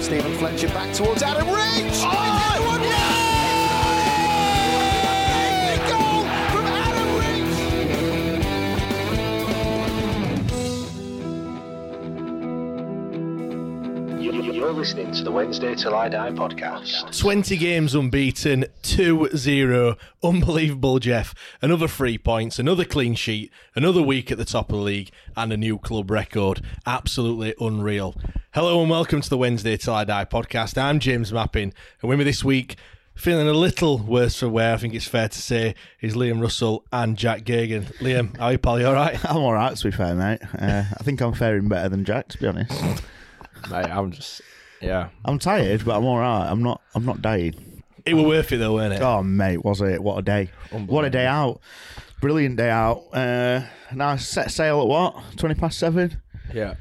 Stephen Fletcher back towards Adam Reach. Oh, You're listening to the Wednesday Till I Die podcast. 20 games unbeaten, 2 0. Unbelievable, Jeff. Another three points, another clean sheet, another week at the top of the league, and a new club record. Absolutely unreal. Hello and welcome to the Wednesday Till I Die podcast. I'm James Mappin, and with me this week, feeling a little worse for wear, I think it's fair to say, is Liam Russell and Jack Gagan. Liam, how are you, pal? You all right? I'm all right, to be fair, mate. Uh, I think I'm faring better than Jack, to be honest. Mate, I'm just yeah. I'm tired, but I'm all right. I'm not. I'm not dying. It were worth it though, weren't it? Oh, mate, was it? What a day! What a day out! Brilliant day out. Uh, now set sail at what? Twenty past seven. Yeah.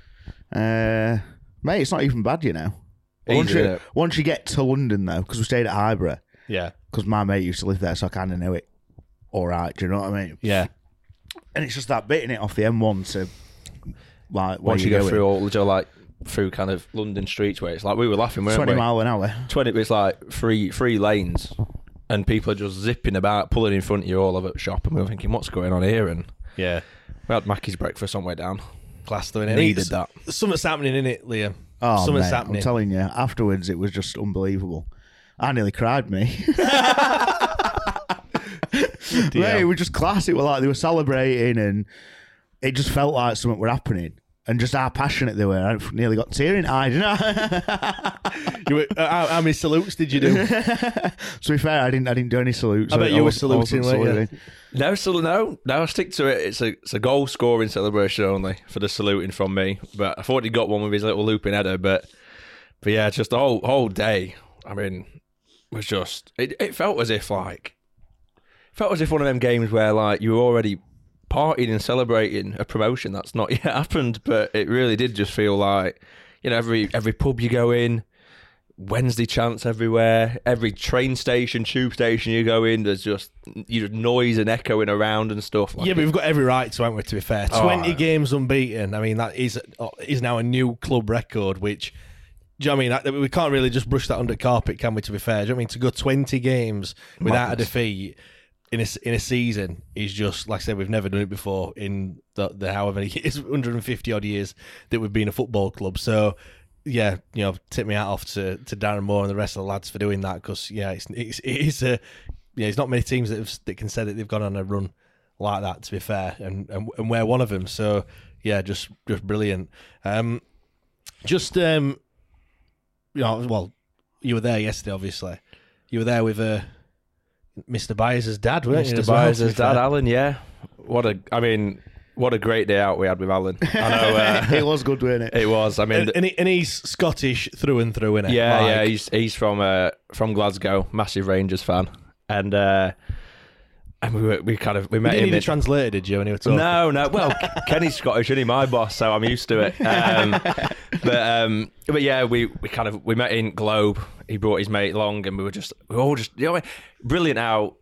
Uh, mate, it's not even bad, you know. Easy, once, you, innit? once you get to London though, because we stayed at Highborough, Yeah. because my mate used to live there, so I kind of know it. All right, do you know what I mean? Yeah. And it's just that bit in it off the M1 to like where Once you, go going. through all the like through kind of London streets where it's like we were laughing, weren't twenty we? mile an hour. Twenty. It's like three three lanes, and people are just zipping about, pulling in front of you all over the shop, and we were thinking, what's going on here? And Yeah. we had Mackie's breakfast somewhere down. Class though, innit? Needed that. Something's happening in it, Liam. Oh, Something's mate, happening. I'm telling you. Afterwards, it was just unbelievable. I nearly cried, me. Mate, it was just class. It was like they were celebrating, and it just felt like something were happening. And just how passionate they were. I nearly got teary eyed. You know? You were, uh, how, how many salutes did you do? to be fair, I didn't. I didn't do any salutes. I bet you were I wasn't saluting, weren't saluting. No, still no, no. I stick to it. It's a it's a goal scoring celebration only for the saluting from me. But I thought he got one with his little looping header. But but yeah, just the whole whole day. I mean, was just it. It felt as if like felt as if one of them games where like you were already partying and celebrating a promotion that's not yet happened. But it really did just feel like you know every every pub you go in. Wednesday chants everywhere. Every train station, tube station you go in, there's just you know, noise and echoing around and stuff. Like yeah, but we've got every right to, haven't we? To be fair, Oh. twenty games unbeaten. I mean, that is uh, is now a new club record. Which, do you know what I mean? We can't really just brush that under carpet, can we? To be fair, do you know what I mean? To go twenty games without a defeat in a in a season is just like I said. We've never done it before in the, the however many years, 150 odd years that we've been a football club. So. Yeah, you know, tip me hat off to, to Darren Moore and the rest of the lads for doing that because yeah, it's, it's it is a yeah, there's not many teams that have, that can say that they've gone on a run like that. To be fair, and and, and we're one of them. So yeah, just just brilliant. Um, just um, you know, well, you were there yesterday, obviously. You were there with uh, Mr. Byers' dad, weren't you? Mr. as well, Byers' to be dad, fair? Alan. Yeah, what a. I mean, what a great day out we had with Alan. I know uh, it was good, wasn't it? it was. I mean, And, and, he, and he's Scottish through and through, innit? yeah, Like, yeah. He's he's from uh, from Glasgow, massive Rangers fan, and uh, and we were, we kind of we You met didn't him. need a in- translator, did you, when you were talking? No, no. Well, Kenny's Scottish, isn't he? My boss, so I'm used to it. Um, but um, but yeah, we, we kind of we met in Globe. He brought his mate along, and we were just we were all just you know brilliant out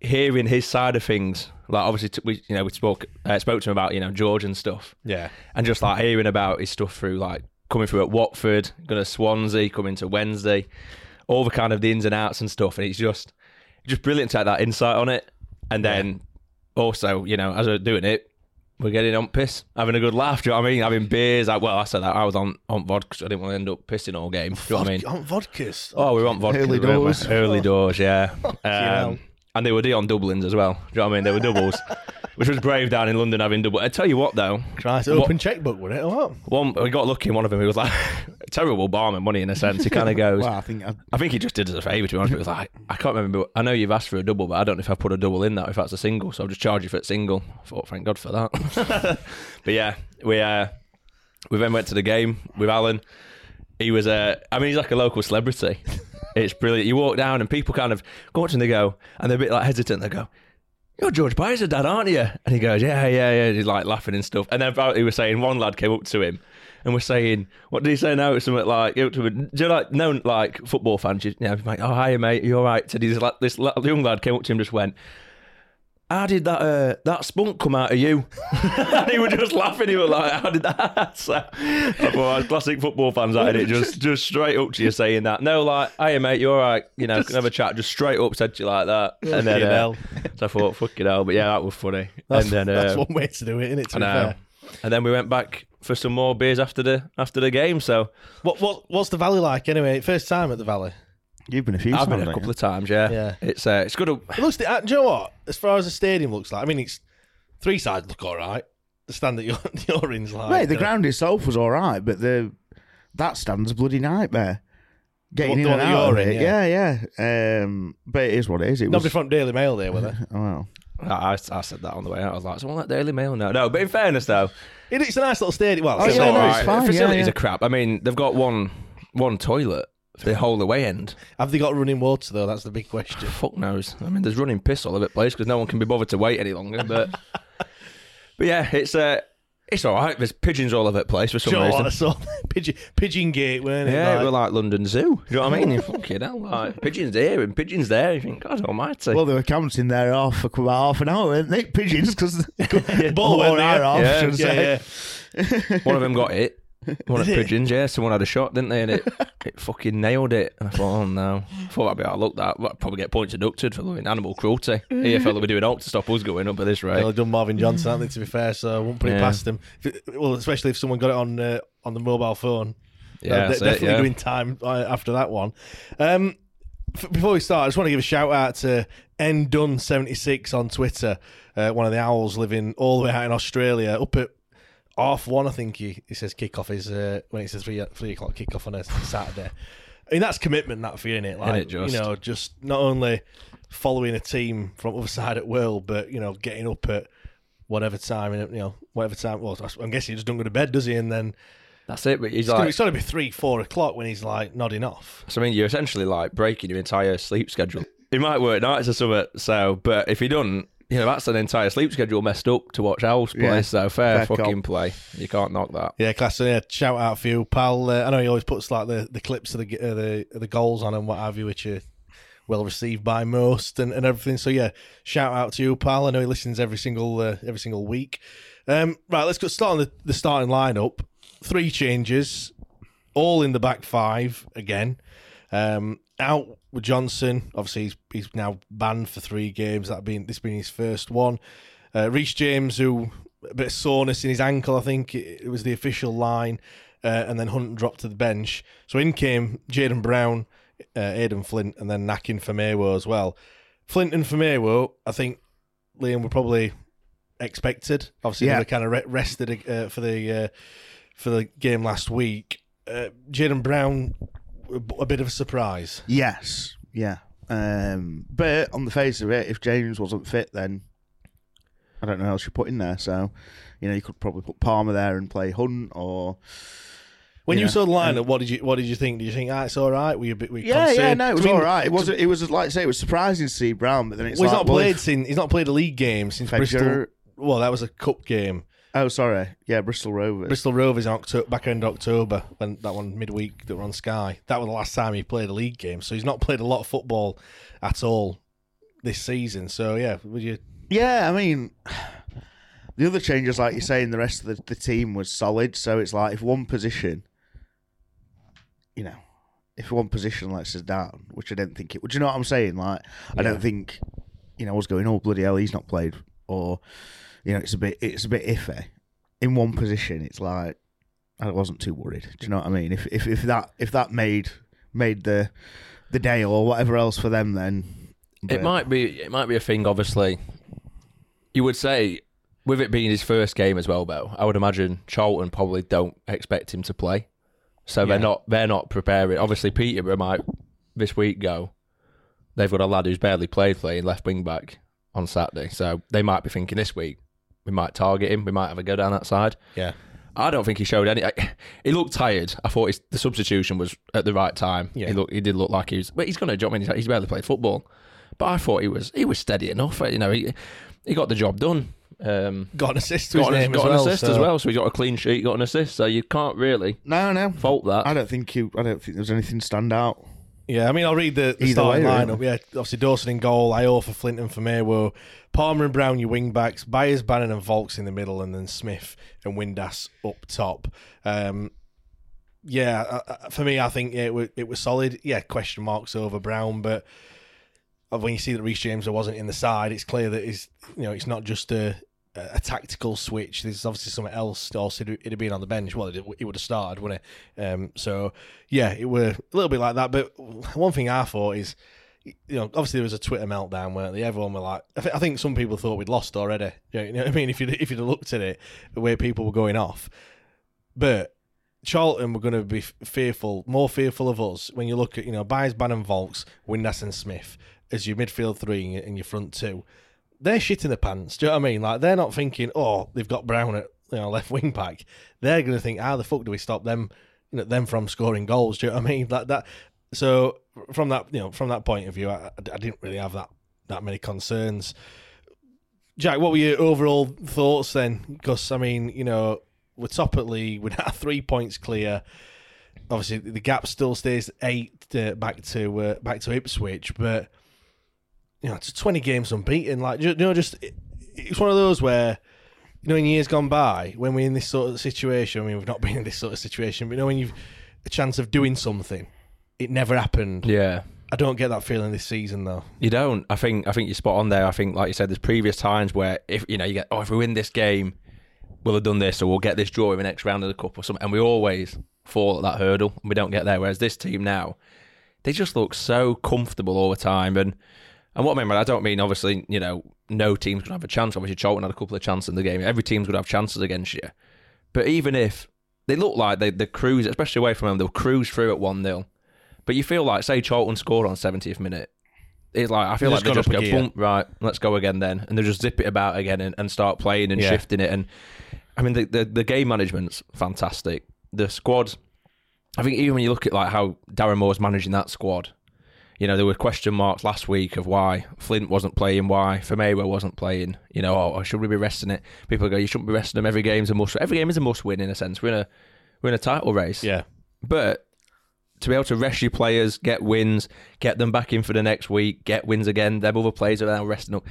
hearing his side of things. Like obviously t- we you know we spoke uh, spoke to him about you know George and stuff, Yeah. and just like hearing about his stuff through like coming through at Watford, going to Swansea, coming to Wednesday, all the kind of the ins and outs and stuff, and it's just just brilliant to have that insight on it. And then also, you know, as we're doing it, we're getting on piss, having a good laugh. Do you know what I mean? Having beers. Like, well, I said that I was on on vodka, so I didn't want to end up pissing all game. Do you know what I mean? On vodkas. Oh, we were on vodka. Early doors. Early doors, yeah. hell. Um, and they were Dion Dublins as well. Do you know what I mean? They were doubles, which was brave down in London having double. I tell you what, though, Christ, What- open checkbook, would it? Or what? one we got lucky in one of them. He was like terrible barman money in a sense. He kind of goes. Well, I think I, I think he just did us a favour to be honest. He was like, I can't remember. I know you've asked for a double, but I don't know if I put a double in that. If that's a single, so I'll just charge you for a single. I thought, thank God for that. but yeah, we uh, we then went to the game with Alan. He was uh, I mean, he's like a local celebrity. It's brilliant. You walk down and people kind of go up. They go, and they're a bit like hesitant. They go. You're George Byers' dad, aren't you? And he goes, Yeah, yeah, yeah. He's like laughing and stuff. And then about he was saying one lad came up to him and was saying, What did he say now? It's something like, Do you like know like football fans? You know, like, Oh, hi, mate. you're right. So he's like, this young lad came up to him and just went, how did that uh, that spunk come out of you? and he was just laughing. He was like, "How did that?" So, I thought, classic football fans at it. Just just straight up to you saying that. No, like, "Hey mate, you're all right?" You know, can have a chat. Just straight up said to you like that. And then, Fucking uh, so I thought, "Fuck it hell," but yeah, that was funny. That's, and then, that's uh, one way to do it, isn't it? To I be know. fair. And then we went back for some more beers after the after the game. So What what what's the valley like anyway? First time at the valley. You've been a few I've been times, a couple haven't of times. Yeah, Yeah. It's uh, it's good. To, It looks. Uh, do you know what? As far as the stadium looks like, I mean, it's three sides look all right. The stand that you're, you're in's like you? Mate, the uh, ground itself was all right, but the that stand's a bloody nightmare. Getting What, in the and one that out of you're in, it, yeah, yeah. Um, but it is what it is. It Nobody was. from Daily Mail there, were there? Oh, well. I, I said that on the way out. I was like, "Someone like Daily Mail?" No, no. But in fairness, though, It- It's a nice little stadium. Well, Oh, it's yeah, all no, right. it's fine, yeah, Facilities yeah. are crap. I mean, they've got one one toilet for the whole away end. Have they got running water though? That's the big question. Fuck knows. I mean, there's running piss all over the place because no one can be bothered to wait any longer. But but yeah, it's uh, it's all right. There's pigeons all over the place for some Sure, reason. I saw Pigeon, Pigeon Gate, weren't it? Yeah, Like- we're like London Zoo. Do you know what I mean? You fucking hell, like pigeons here and pigeons there. You think, God Almighty. Well, they were counting there off for about half an hour, weren't they? Pigeons, because Ball went there. off, Yeah, should I yeah, say. yeah. One of them got it. One of the pigeons, yeah. Someone had a shot, didn't they? And it, it fucking nailed it. And I thought, oh no. I thought I'd be able to look that. I'd probably get points deducted for doing animal cruelty. EFL will be doing all to stop us going up at this rate. They'll have done Marvin Johnson, haven't they, to be fair, so I won't put it Yeah. past them. If it- well, especially if someone got it on uh, on the mobile phone. Yeah, They're that's it, definitely yeah. doing time uh, after that one. Um, f- before we start, I just want to give a shout out to ndun76 on Twitter, uh, one of the owls living all the way out in Australia, up at half one, I think he, he says kickoff is uh, when it's a three three o'clock kickoff on a Saturday. I mean that's commitment that feeling it. Like Innit, just? you know, just not only following a team from other side at will, but you know, getting up at whatever time, and you know, whatever time. Well, I'm guessing he just don't go to bed, does he? And then That's it. But he's it's gonna, like, it's gonna be three, four o'clock when he's like nodding off. so I mean, you're essentially like breaking your entire sleep schedule. It might work nights or something. So, but if he doesn't, you know, that's an entire sleep schedule messed up to watch Owls play. Yeah. So fair, Fair fucking play. You can't knock that. Yeah, class. So yeah, shout out for you, pal. Uh, I know he always puts like the, the clips of the uh, the the goals on and what have you, which are well received by most and, and everything. So yeah, shout out to you, pal. I know he listens every single uh, every single week. Um, right, let's go start on the, the starting lineup. Three changes, all in the back five again. Um, out with Johnson. Obviously, he's, he's now banned for three games. That being this being his first one. Uh, Reece James, who a bit of soreness in his ankle, I think it, it was the official line, uh, and then Hunt dropped to the bench. So in came Jaden Brown, uh, Aden Flint, and then Akin Famewo as well. Flint and Famewo, I think Liam were probably expected. Obviously, Yeah. they were kind of re- rested uh, for the uh, for the game last week. Uh, Jaden Brown, a bit of a surprise. Yes, yeah. Um, but on the face of it, if James wasn't fit, then I don't know who else you put in there. So, you know, you could probably put Palmer there and play Hunt or. When you, know, saw the and- lineup, what did you what did you think? Did you think ah, it's all right? Were you a bit? Were you Yeah, yeah, no, it was I mean, all right. It was, it was like I say, it was surprising to see Brown, but then it's well, he's not well, played since he's not played a league game since February- Bristol. Well, that was a cup game. Oh, sorry, yeah, Bristol Rovers. Bristol Rovers in October, back end October when that one midweek that were on Sky. That was the last time he played a league game, so he's not played a lot of football at all this season. So yeah, would you? Yeah, I mean, the other changes, like you say, in the rest of the, the team was solid. So it's like if one position, you know, if one position lets us down, which I don't think it. would. you know what I'm saying? Like, I Yeah. don't think, you know, I was going, oh bloody hell, he's not played, or you know, it's a bit, it's a bit iffy. In one position, it's like I wasn't too worried. Do you know what I mean? If if, if that if that made made the the day or whatever else for them, then It might be it might be a thing. Obviously, you would say with it being his first game as well, though. I would imagine Charlton probably don't expect him to play, so they're not they're not preparing. Obviously, Peterborough might this week go. They've got a lad who's barely played playing left wing back on Saturday, so they might be thinking this week we might target him. We might have a go down that side. Yeah. I don't think he showed any. I- He looked tired. I thought his, the substitution was at the right time. Yeah. He looked. He did look like he was. But he's going to jump in. He's barely played football. But I thought he was. He was steady enough. You know, he he got the job done. Um, Got an assist got an, got as an well, assist so- as well. So he got a clean sheet. Got an assist. So you can't really no, no fault that. I don't think you. I don't think there's anything stand out. Yeah, I mean, I'll read the, the Either starting way, lineup. really. Yeah, obviously Dawson in goal, Iorfa Flinton Famewo, Palmer and Brown your wing backs, Byers, Bannon and Vaulks in the middle, and then Smith and Windass up top. Um, yeah, uh, uh, for me, I think yeah, it was it was solid. Yeah, question marks over Brown, but when you see that Reece James wasn't in the side, it's clear that he's you know it's not just a a tactical switch. There's obviously something else. Also, it'd have been on the bench. Well, it, would have started, wouldn't it? Um, so yeah, it were a little bit like that. But one thing I thought is, you know, obviously there was a Twitter meltdown where everyone were like, I, th- I think some people thought we'd lost already. You know what I mean? If you if you'd looked at it, the way people were going off, but Charlton were going to be fearful, more fearful of us when you look at you know Byers, Bannon, Vaulks, Windass, and Smith as your midfield three and your front two. They're shit in the pants. Do you know what I mean? Like they're not thinking, oh, they've got Brown at you know left wing back. They're going to think, how the fuck do we stop them, you know, them from scoring goals? Do you know what I mean? That that. So from that you know from that point of view, I, I didn't really have that that many concerns. Jack, what were your overall thoughts then? Because I mean, you know, we're top at league, we're now three points clear. Obviously, the gap still stays eight uh, back to uh, back to Ipswich, but you know, it's twenty games unbeaten. Like, you know, just it, it's one of those where you know, in years gone by, when we're in this sort of situation, I mean, we've not been in this sort of situation, but you know, when you've a chance of doing something, it never happened. Yeah. I don't get that feeling this season though. You don't. I think. I think you're spot on there. I think, like you said, there's previous times where if you know you get, oh, if we win this game, we'll have done this, or we'll get this draw in the next round of the cup or something, and we always fall at that hurdle and we don't get there. Whereas this team now, they just look so comfortable all the time. And and what I mean, by that, I don't mean obviously you know no team's gonna have a chance. Obviously, Charlton had a couple of chances in the game. Every team's gonna have chances against you. But even if they look like they the cruise, especially away from home, they'll cruise through at one 0 But you feel like, say, Charlton scored on 70th minute. It's like I feel They've like they just just go up a gear. boom, right. Let's go again then, and they just zip it about again and, and start playing and Yeah. shifting it. And I mean, the, the the game management's fantastic. The squad, I think, even when you look at like how Darren Moore's managing that squad, you know, there were question marks last week of why Flint wasn't playing, why Famewo wasn't playing. You know, oh, oh, should we be resting it? People go, you shouldn't be resting them. Every game's a must. Every game is a must win in a sense. We're in a we're in a title race. Yeah. But to be able to rest your players, get wins, get them back in for the next week, get wins again, them other players are now resting up.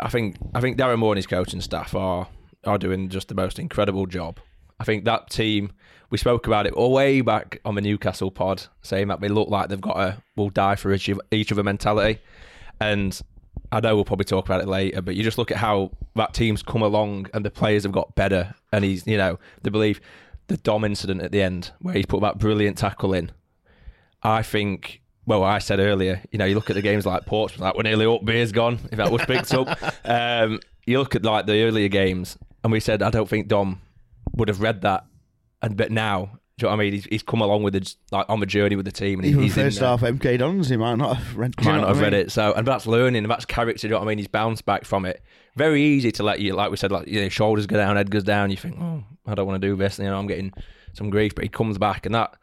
I think I think Darren Moore and his coaching staff are are doing just the most incredible job. I think that team we spoke about it all way back on the Newcastle pod, saying that they look like they've got a we'll die for each, each other mentality. And I know we'll probably talk about it later, but you just look at how that team's come along and the players have got better. And he's, you know, the belief, the Dom incident at the end where he's put that brilliant tackle in. I think, well, I said earlier, you know, you look at the games like Portsmouth, like we're nearly up, beer's gone, if that was picked up. Um, you look at like the earlier games, and we said, I don't think Dom would have read that. And but now, Do you know what I mean? He's, he's come along with the like on the journey with the team, and Even he's in first there. half MK Dons, he might not have read. might not have I read it. So, and that's learning, and that's character. Do you know what I mean? He's bounced back from it. Very easy to let you, like we said, like you know, shoulders go down, head goes down. You think, oh, I don't want to do this. You know, I'm getting some grief, but he comes back, and that.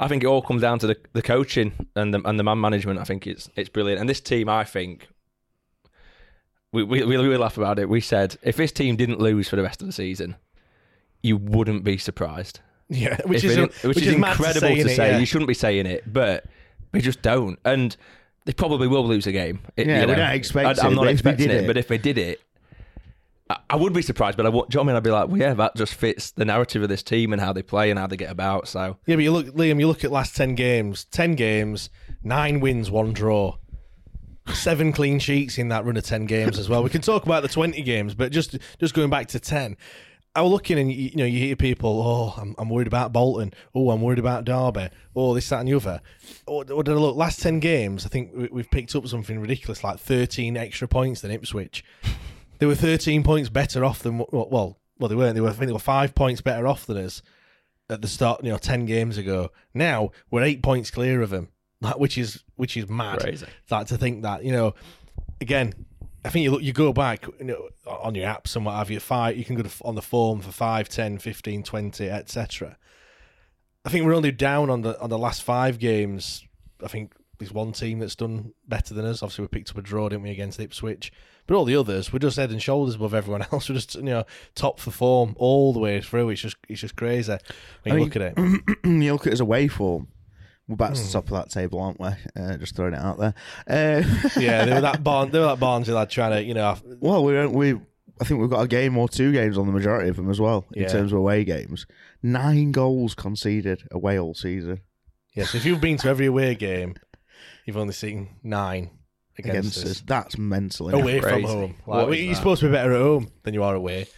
I think it all comes down to the, the coaching and the and the man management. I think it's it's brilliant, and this team, I think. We, we, we, we laugh about it. We said if this team didn't lose for the rest of the season, you wouldn't be surprised. Yeah, which is didn't- which, is, mad incredible say, to, innit? say. Yeah. You shouldn't be saying it, but they just don't, and they probably will lose a game. It- Yeah, you we know. don't expect I, I'm not but if they expecting it, it- but if they did it, I, I would be surprised. But I, would- you know I mean? I'd be like, well, yeah, that just fits the narrative of this team and how they play and how they get about. So Yeah, but you look, Liam. You look at last ten games. Ten games, nine wins, one draw, seven clean sheets in that run of ten games as well. We can talk about the twenty games, but just just going back to ten. I was looking and you, you know you hear people, oh, I'm, I'm worried about Bolton. Oh, I'm worried about Derby. Oh, this, that, and the other. Oh, what did I look? Last ten games, I think we, we've picked up something ridiculous, like 13 extra points than Ipswich. They were 13 points better off than well, well, they weren't. They were I think they were five points better off than us at the start, you know, ten games ago. Now we're eight points clear of them, like, which is which is mad. Crazy. Like to think that, you know, again, I think you look, you go back you know, on your apps and what have you. Five, you can go to, on the form for 5, 10, 15, 20, etc. I think we're only down on the on the last five games. I think there's one team that's done better than us. Obviously, we picked up a draw, didn't we, against Ipswich? But all the others, we're just head and shoulders above everyone else. We're just you know top for form all the way through. It's just it's just crazy when you mean, look at it. you look at it as away form. We're back to Hmm. the top of that table, aren't we? Uh, just throwing it out there. Uh, yeah, they were that barn, they were that Barnsley lad trying to you know. well, we we I think we've got a game or two games on the majority of them as well in Yeah. terms of away games. Nine goals conceded away all season Yeah, so if you've been to every away game, you've only seen nine against, against us. us. That's mentally innit? away from home. Like, you're that? supposed to be better at home than you are away.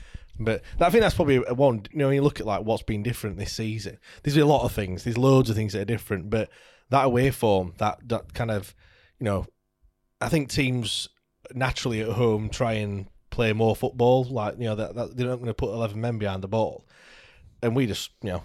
But I think that's probably one. You know, when you look at like what's been different this season, there's a lot of things. There's loads of things that are different, but that away form, that that kind of, you know, I think teams naturally at home try and play more football. Like you know, that, that they're not going to put eleven men behind the ball, and we just you know.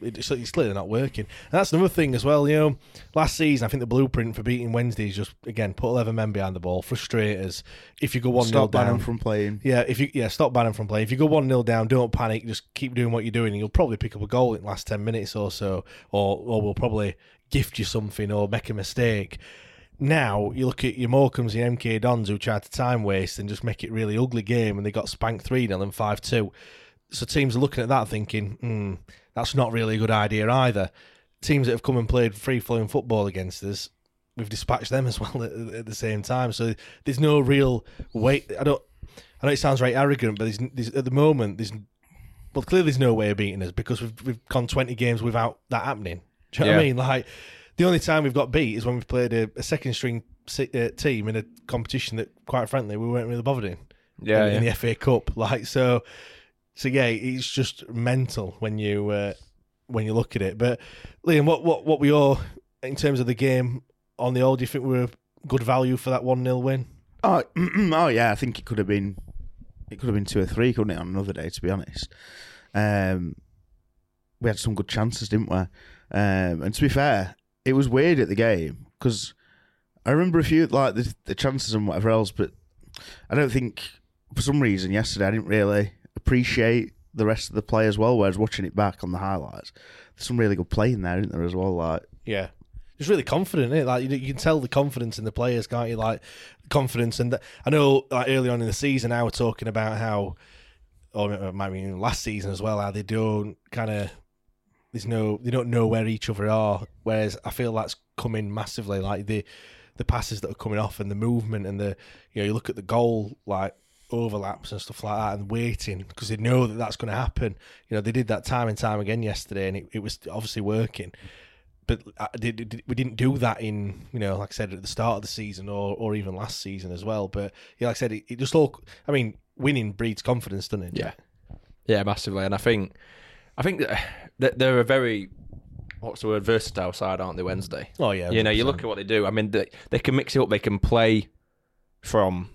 It's, it's clearly not working. And that's another thing as well. You know, last season I think the blueprint for beating Wednesday is just again put eleven men behind the ball, frustrate us. If you go one 0 Stop down Bannon from playing. yeah, if you yeah, stop Bannon from playing. If you go one 0 down, don't panic. Just keep doing what you're doing, and you'll probably pick up a goal in the last ten minutes or so, or or we'll probably gift you something or make a mistake. Now you look at your Morecambes and MK Dons who tried to time waste and just make it really ugly game, and they got spanked three 0 and five two. So teams are looking at that thinking, hmm, that's not really a good idea either. Teams that have come and played free flowing football against us, we've dispatched them as well at, at the same time. So there's no real weight. I don't. I know it sounds very arrogant, but there's, there's, at the moment there's well clearly there's no way of beating us because we've we've gone 20 games without that happening. Do you know what I mean? Like the only time we've got beat is when we've played a, a second string uh, team in a competition that, quite frankly, we weren't really bothered in. Yeah, in, in the FA Cup. Like so, so yeah, it's just mental when you uh, when you look at it. But Liam, what what what were your in terms of the game on the old? Do you think we were good value for that one 0 win? Oh, oh yeah, I think it could have been, it could have been two or three, couldn't it, on another day? To be honest, um, we had some good chances, didn't we? Um, and to be fair, it was weird at the game because I remember a few like the, the chances and whatever else, but I don't think for some reason yesterday I didn't really appreciate the rest of the play as well. Whereas watching it back on the highlights, there's some really good play in there, isn't there as well? Like Yeah. Just really confident, is Like you, you can tell the confidence in the players, can't you? Like confidence, and I know like early on in the season, I was talking about how, or it might be last season as well, how they don't kind of there's no they don't know where each other are. Whereas I feel that's coming massively. Like the the passes that are coming off and the movement and the you know you look at the goal like overlaps and stuff like that and waiting because they know that that's going to happen. You know they did that time and time again yesterday and it, it was obviously working but I did, did- we didn't do that in you know like I said at the start of the season or or even last season as well. But yeah, like I said, it, it just all. I mean, winning breeds confidence, doesn't it? Yeah, yeah, massively. And I think, I think that they're a very what's the word versatile side, aren't they? Wednesday. Oh yeah, You know, you look at what they do. I mean, they, they can mix it up. They can play from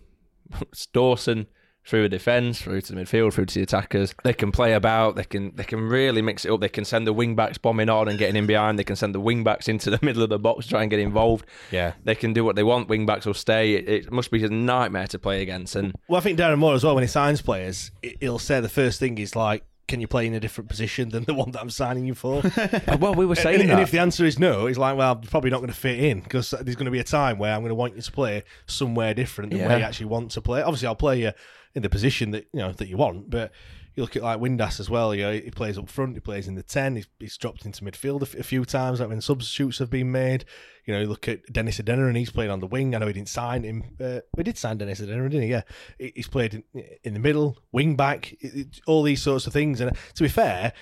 Dawson, through the defence, through to the midfield, through to the attackers. They can play about. They can they can really mix it up. They can send the wing backs bombing on and getting in behind. They can send the wing backs into the middle of the box, try and get involved. Yeah. They can do what they want. Wing backs will stay. It, it must be a nightmare to play against. And Well, I think Darren Moore as well, when he signs players, he- he'll say the first thing is like, can you play in a different position than the one that I'm signing you for? Uh, well, we were saying and, that. and if the answer is no, he's like, well, I'm probably not going to fit in because there's going to be a time where I'm going to want you to play somewhere different than where you actually want to play. Obviously, I'll play you in the position that you know that you want, but you look at like Windass as well. You know, he plays up front, he plays in the ten, he's, he's dropped into midfield a, few times. Like when substitutes have been made. You know, you look at Dennis Adeniran and he's played on the wing. I know he didn't sign him. Uh, we did sign Dennis Adeniran, didn't he? Yeah, he's played in, in the middle, wing back, it- it- all these sorts of things. And uh, to be fair,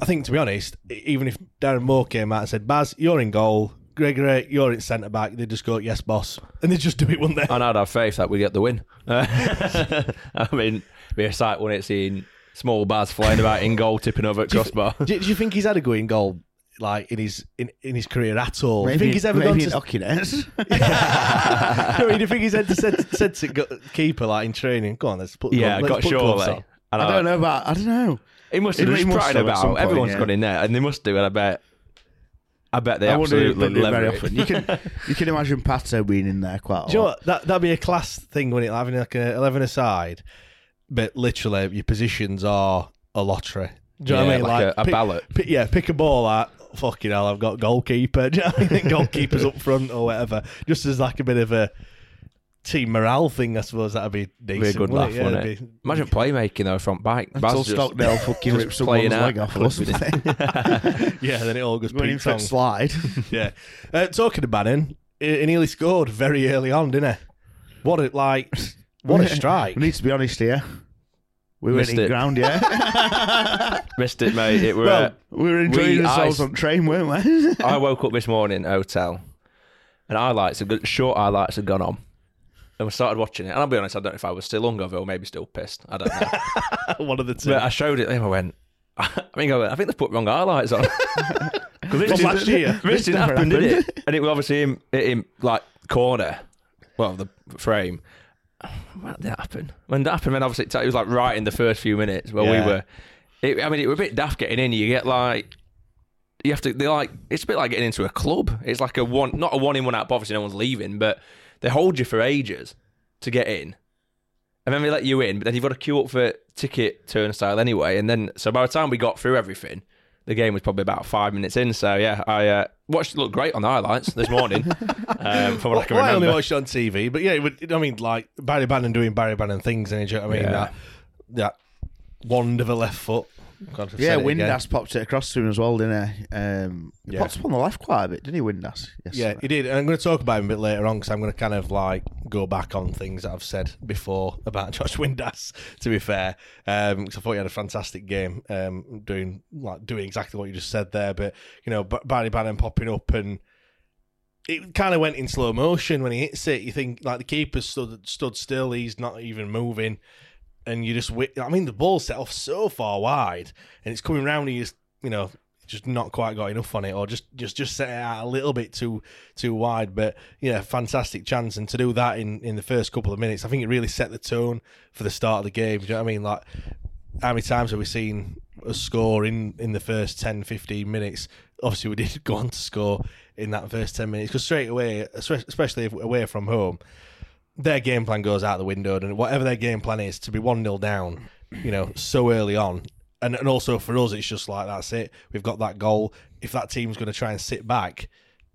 I think to be honest, even if Darren Moore came out and said, "Baz, you're in goal," Gregory, you're in centre back. They just go, "Yes, boss," and they just do it, wouldn't they? and I'd have faith that we get the win. I mean, be a sight when it's seeing small bars flying about in goal, tipping over at Do you, crossbar. do, do you think he's had a go in goal like in his in, in his career at all? do you think he's ever maybe gone in to? hockey nets. I mean, do you think he's ever said, said to go, keeper like in training? Go on, let's put. yeah, let's got put surely. on." I don't know about. I don't know. He must He- have he just pride have at some about. point, Everyone's yeah. gone in there, and they must do. And I bet, I bet they I wouldn't do absolutely it very it. often. You can you can imagine Pato being in there quite a Do you know lot. what? That that'd be a class thing when it having like a eleven aside, but literally your positions are a lottery. Do you know what I Yeah, mean? like a- a pick- ballot. pick- yeah, pick a ball out. Fucking hell, I've got goalkeeper. Do you know what I mean? Goalkeepers up front or whatever. Just as like a bit of a team morale thing, I suppose that'd be Be a good wouldn't laugh, it? Yeah, wouldn't it'd be- Imagine playmaking though front back. Until Baz just- Stockdale fucking just rips someone's playing leg out. off or something. yeah, then it all goes Going in Pete for a Tong. slide. yeah. Uh, talking to Bannon, he he nearly scored very early on, didn't he? What it like, what a strike! We need to be honest here. We weren't Missed in it. ground yet. Missed it, mate. It were. well, we were enjoying we- ourselves I- on train, weren't we? I woke up this morning hotel, and highlights, had got- short highlights had gone on, and we started watching it. And I'll be honest, I don't know if I was still hungover or maybe still pissed. I don't know. One of the two. but I showed it, and I went. I think I, went, I think they put wrong highlights on. Because From last year. This didn't never happen, did it? And it was obviously in, in like corner, well the frame. When did that happen? When that happened, then obviously it was like right in the first few minutes where Yeah. we were. It, I mean, it was a bit daft getting in. You get like. You have to. They're like. It's a bit like getting into a club. It's like a one, not a one in one out. but Obviously, no one's leaving, but they hold you for ages to get in, and then they let you in. But then you've got to queue up for ticket turnstile anyway. And then, so by the time we got through everything, the game was probably about five minutes in. So yeah, I uh, watched it look great on the highlights this morning. um, from what I can Well, I only watched it on TV, but yeah, it would, I mean, like Barry Bannon doing Barry Bannon things, and you know what I mean? Yeah. That that wand of a left foot. God, I've yeah, said it again. Windass popped it across to him as well, didn't he? Um, he Yeah. popped up on the left quite a bit, didn't he, Windass? Yes. Yeah, he did. And I'm going to talk about him a bit later on because I'm going to kind of like go back on things that I've said before about Josh Windass. To be fair, because I thought he had a fantastic game, um, doing like doing exactly what you just said there. But you know, Barry Bannon popping up and it kind of went in slow motion when he hits it. You think like the keeper stood stood still; he's not even moving, and you just wi- I mean, the ball set off so far wide, and it's coming round, and you just you know just not quite got enough on it, or just just just set it out a little bit too too wide. But yeah, fantastic chance, and to do that in in the first couple of minutes, I think it really set the tone for the start of the game. Do you know what I mean? Like how many times have we seen a score in in the first 10 15 minutes obviously we did go on to score in that first 10 minutes because straight away especially away from home their game plan goes out the window and whatever their game plan is to be 1-0 down you know so early on and, and also for us it's just like that's it we've got that goal if that team's going to try and sit back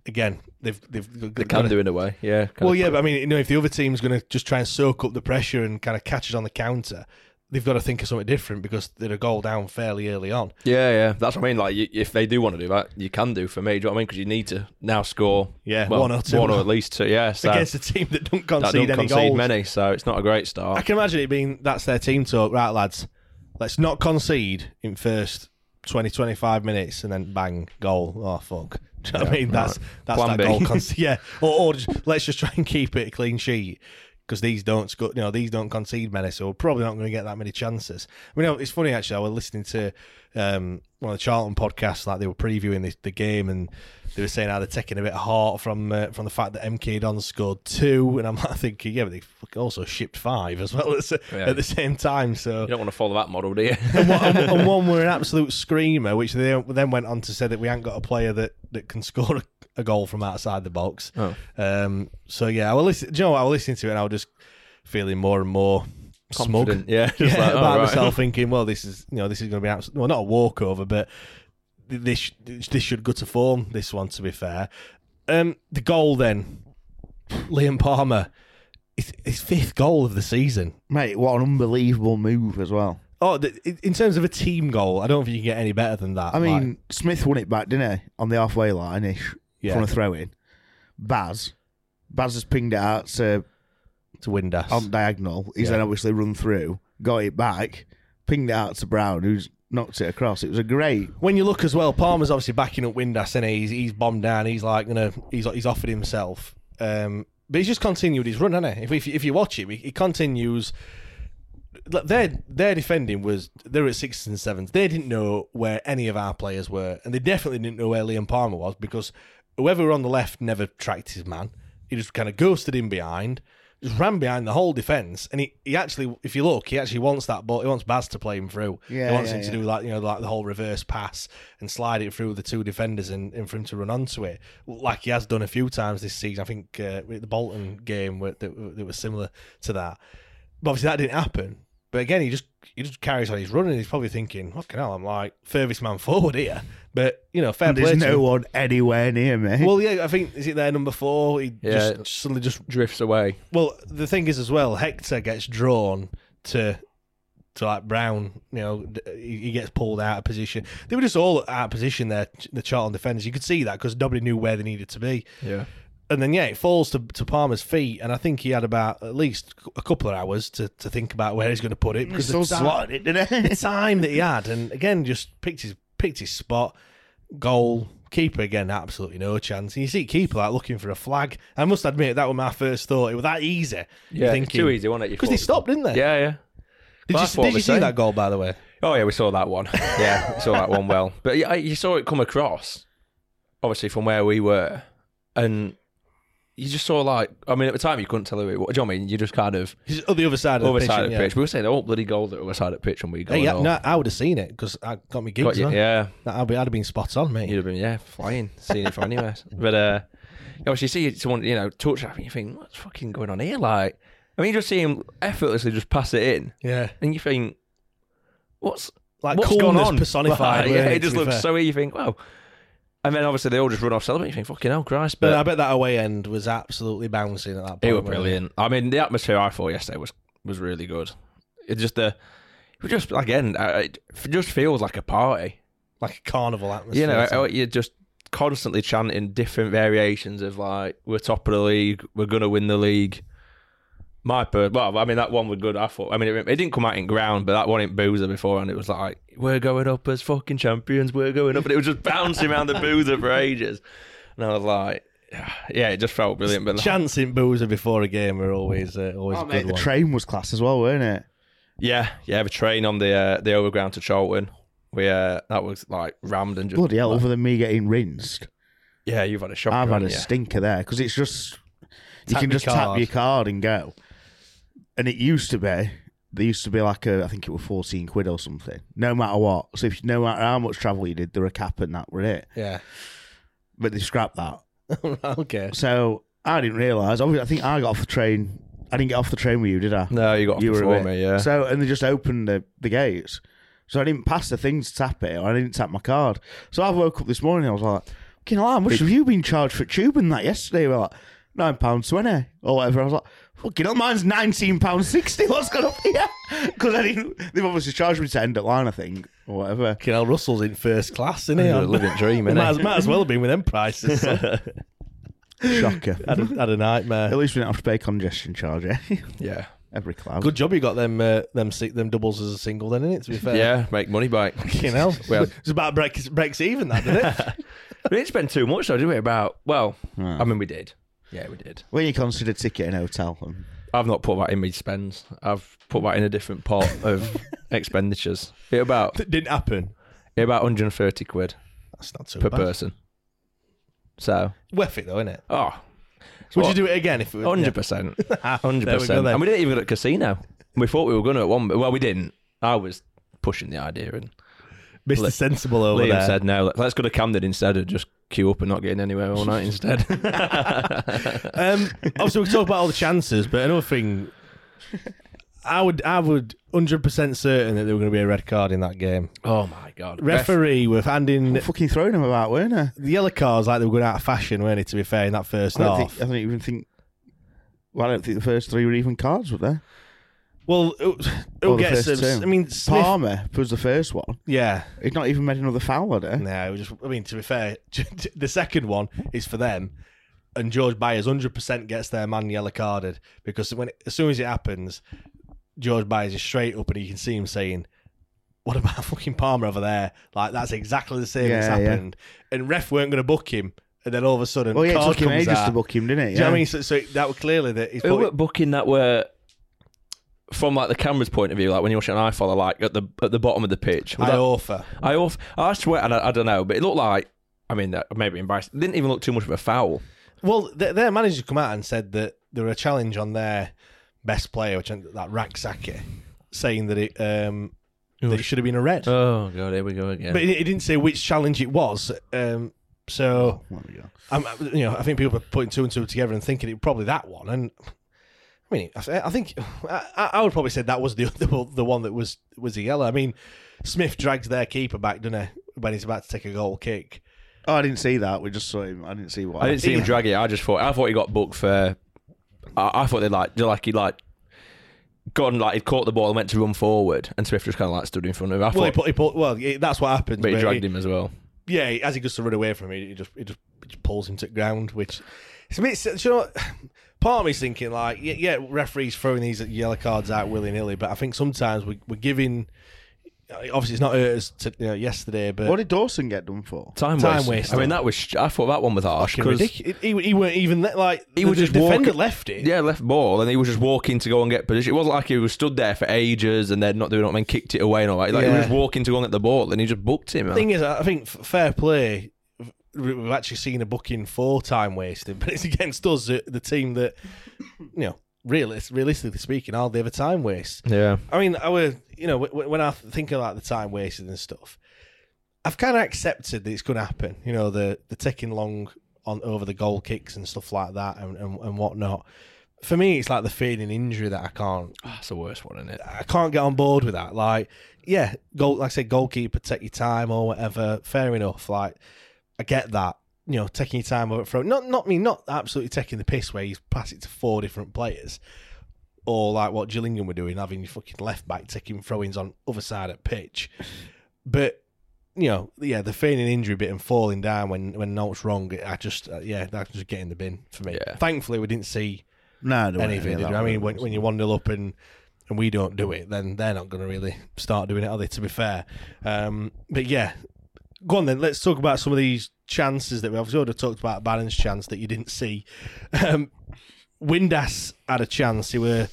again they've they've They can do in a way, yeah. well, yeah, but I mean, you know, if the other team's going to just try and soak up the pressure and kind of catch us on the counter, they've got to think of something different because they're a goal down fairly early on. Yeah, yeah, that's what I mean. Like, you, if they do want to do that, you can do for me. Do you know what I mean? Because you need to now score, Yeah, well, one or two. one or at least two. Yeah, so against a team that don't that concede don't any concede goals. many, so it's not a great start. I can imagine it being that's their team talk, right, lads? Let's not concede in first 20, 25 minutes and then bang goal. Oh fuck! Do you know what I Yeah, mean? That's right. that's Plan that B. goal. Con- yeah, or, or just, let's just try and keep it a clean sheet because these don't score, you know, these don't concede many, so we're probably not going to get that many chances. I mean, it's funny actually. I was listening to um, one of the Charlton podcasts, like they were previewing the, the game, and they were saying how they're taking a bit of heart from uh, from the fact that MK Don scored two, and I'm like thinking, yeah, but they also shipped five as well at, Yeah. at the same time. So You don't want to follow that model, do you? and, one, and, and one were an absolute screamer, which they then went on to say that we ain't got a player that, that can score a, a goal from outside the box. Oh. Um, so yeah, I will listen. Do you know what? I was listening to it, and I was just feeling more and more smug. Confident, yeah, just yeah like, oh, about right. myself, thinking, well, this is you know this is going to be abs- well not a walkover, but this this should go to form. This one, to be fair. Um, the goal then, Liam Palmer, his, his fifth goal of the season. Mate, what an unbelievable move as well. Oh, the, in- in terms of a team goal, I don't think you can get any better than that. I mean, Like, Smith won it back, didn't he? On the halfway line ish Yeah. from a throw in. Baz. Baz has pinged it out to, to Windass. on diagonal. He's Yeah. then obviously run through, got it back, pinged it out to Brown, who's knocked it across. It was a great. when you look as well, Palmer's obviously backing up Windass, and he's he's bombed down. He's like gonna he's he's offered himself, um, but he's just continued his run, hasn't he? If if, if you watch him, he, he continues. like, Their their defending was they were at sixes and sevens. They didn't know where any of our players were, and they definitely didn't know where Liam Palmer was because whoever on the left never tracked his man. He just kind of ghosted in behind, just ran behind the whole defense, and he, he actually, if you look, he actually wants that ball. He wants Baz to play him through. Yeah, he wants yeah, him to yeah. do like you know like the whole reverse pass and slide it through the two defenders and, and for him to run onto it, like he has done a few times this season. I think uh, with the Bolton game that, that was similar to that. But obviously that didn't happen. But again, he just he just carries on. He's running. He's probably thinking, "Fucking hell, I'm like furthest man forward here." But you know, fair And play. there's to no him. one anywhere near me. Well, yeah, I think is it there number four? He Yeah. just suddenly just Drifts away. well, the thing is as well, Hector gets drawn to to like Brown. You know, he he gets pulled out of position. They were just all out of position there. The Charlton defenders, you could see that because nobody knew where they needed to be. Yeah. And then yeah, it falls to to Palmer's feet, and I think he had about at least a couple of hours to, to think about where he's going to put it mm. because still the, ti- slotted it, the time that he had, and again just picked his picked his spot, goal. Keeper again, absolutely no chance. And you see keeper like looking for a flag. I must admit that was my first thought. It was that easy. Yeah, thinking, too easy, wasn't it? Because they stopped, didn't they? Yeah, yeah. Did Well, you, did you we're see that goal, by the way? Oh yeah, we saw that one. Yeah, we saw that one well. But yeah, you saw it come across, obviously from where we were, and you just saw like, I mean, at the time you couldn't tell who it was. Do you know what I mean? You just kind of He's on the other side of other the pitch. side of the yeah. pitch. We were saying, oh bloody goal that other side of the pitch, and we go. Hey, yeah, no, I would have seen it because I got me gigs. Got you, man. yeah. I'd, be, I'd have been spot on, mate. You'd have been yeah flying, seeing it from anywhere. But uh, obviously, you see someone you know touch that, and you think, what's fucking going on here? Like, I mean, you just see him effortlessly just pass it in, Yeah, and you think, what's like what's coolness going on? personified. Like, yeah, weren't it to just be looks fair. so. You think, wow. And then obviously they all just run off celebrating. You think, fucking hell, Christ! But But I bet that away end was absolutely bouncing at that point. It was wasn't brilliant. I mean, the atmosphere I thought yesterday was was really good. It just the, it was just again, it just feels like a party. Like a carnival atmosphere. You know, you're just constantly chanting different variations of like, "We're top of the league. We're gonna win the league." My per well, I mean that one was good. I thought. I mean, it, it didn't come out in ground, but that one in Boozer before, and it was like, "We're going up as fucking champions. We're going up," and it was just bouncing around the Boozer for ages. And I was like, "Yeah, it just felt brilliant." But chancing boozer before a game are always uh, always Oh, a mate, good the one. train was class as well, weren't it? Yeah, yeah, the train on the uh, the overground to Charlton. We uh, that was like rammed and just Bloody hell, other than me getting rinsed, yeah. You've had a shock. I've had a haven't you? stinker there because it's just you Tap can your just tap your card and go. And it used to be there used to be like a I think it was fourteen quid or something. No matter what, so if no matter how much travel you did, there were a cap and that were it. Yeah. But they scrapped that. okay. So I didn't realise. Obviously, I think I got off the train. I didn't get off the train with you, did I? No, you got you were before me. Yeah. So and they just opened the, the gates. So I didn't pass the thing to tap it, or I didn't tap my card. So I woke up this morning. I was like, "Fucking hell, how much have you been charged for tubing that yesterday?" We're like, nine pounds twenty or whatever. I was like, "Fucking hell, mine's nineteen pounds sixty. What's gone up here?" Because I didn't. They've obviously charged me to end at line, I think, or whatever. Fucking Russell's in first class, isn't he? He's a living dream, might, innit? as, might as well have been with them prices. Shocker. had, a, had a nightmare. At least we don't have to pay congestion charge. Eh? yeah. Every cloud. Good job you got them uh, them si- them doubles as a single then, innit? To be fair. Yeah, make money back. You know, Well- it's about breaks breaks even that, didn't it? We didn't spend too much though, did we? About well, Yeah. I mean, we did. Yeah, we did. When you consider ticket and hotel, and I've not put that in my spends. I've put that in a different pot of expenditures. It about That didn't happen. it about 130 quid That's not too per bad. person. So, Worth it though, isn't it? oh, Would what- you do it again if it was hundred percent, hundred There we go percent. then. And we didn't even go to casino. We thought we were going to at one. Well, we didn't. I was pushing the idea, and Mr. Li- Sensible over Liam there? said no. let- Let's go to Camden instead of just queue up and not getting anywhere all night instead. um, obviously, we talk about all the chances, but another thing, I would, I would, hundred percent certain that there were going to be a red card in that game. oh my god! Referee were handing Fucking throwing him about, weren't they? the yellow cards like they were going out of fashion, weren't it? To be fair, in that first I don't, half. think, I don't even think. Well, I don't think the first three were even cards, were they? Well, who Or the gets first them? two. I mean, Smith, Palmer was the first one. yeah. He's not even made another foul, had he? No, it was just. I mean, to be fair, the second one is for them, and George Byers hundred percent gets their man yellow carded because when as soon as it happens, George Byers is straight up and you can see him saying, "What about fucking Palmer over there?" Like that's exactly the same as Yeah, yeah. happened, and ref weren't going to book him, and then all of a sudden, Well, yeah, it card took him comes ages out. to book him, didn't it? Do you know what I mean? So, so that was clearly that he's Who put- were booking that were from like the camera's point of view, like when you're watching an iFollow, like at the at the bottom of the pitch. Was I that- offer. I off. I swear, and I, I don't know, but it looked like. I mean, that maybe embarrassed. It didn't even look too much of a foul. Well, their, their manager come out and said that there were a challenge on their best player, which that Rak-Sakyi, saying that it um, that it should have been a red. Oh god, here we go again. But it, it didn't say which challenge it was. Um, so There we go. I'm, you know, I think people are putting two and two together and thinking it probably that one. And I mean, I, I think I, I would probably say that was the, the the one that was was a yellow. I mean, Smith drags their keeper back, doesn't he, when he's about to take a goal kick? Oh, I didn't see that. We just saw him. I didn't see what. I didn't see him drag it. I just thought. I thought he got booked for. I, I thought they like like he like gone like he caught the ball and went to run forward, and Swift just kind of like stood in front of him. I Well, he put, he put, well, yeah, that's what happened. but he but dragged him as well. Yeah, as he goes to run away from him, he just he just, he just pulls him to the ground, which it's a bit. do You know, what? Part of me's thinking like, yeah, yeah, referees throwing these yellow cards out willy nilly, but I think sometimes we, we're giving. Obviously, it's not hurt us to, you know, yesterday, but What did Dawson get done for? Time, Time waste. wasting. I mean, that was. I thought that one was harsh fucking because ridiculous. He, he weren't even le- like he the, was just defender walking, left it. Yeah, left ball, and he was just walking to go and get position. It wasn't like he was stood there for ages and then not doing it and then kicked it away and all that. Like he Yeah. was just walking to go and get the ball, and he just booked him. The thing is, I think f- fair play. We- We've actually seen a booking for time wasting, but it's against us, the the team that, you know, realis- realistically speaking, are the other time waste. yeah, I mean, our you know when I think about the time wasted and stuff, I've kind of accepted that it's going to happen. You know, the the taking long on over the goal kicks and stuff like that and, and, and whatnot. For me, it's like the feigning injury that I can't Oh, that's the worst one, isn't it? I can't get on board with that. Like, yeah, goal like I said, goalkeeper, take your time or whatever. Fair enough. Like, I get that. You know, taking your time over throw. Not not me, not absolutely taking the piss where he's pass it to four different players. Or like what Gillingham were doing, having your fucking left back taking throw-ins on other side of pitch. But you know, yeah, the feigning injury bit and falling down when when notes wrong. I just uh, yeah, that's just get in the bin for me. Yeah. Thankfully, we didn't see No, there any wasn't of it. any did of we? that, I mean, when, when you're one 0 up and and we don't do it, then they're not going to really start doing it, are they? To be fair, um, but yeah, go on then. Let's talk about some of these chances that we obviously already talked about. Bannon's chance that you didn't see. Um, Windass had a chance. He were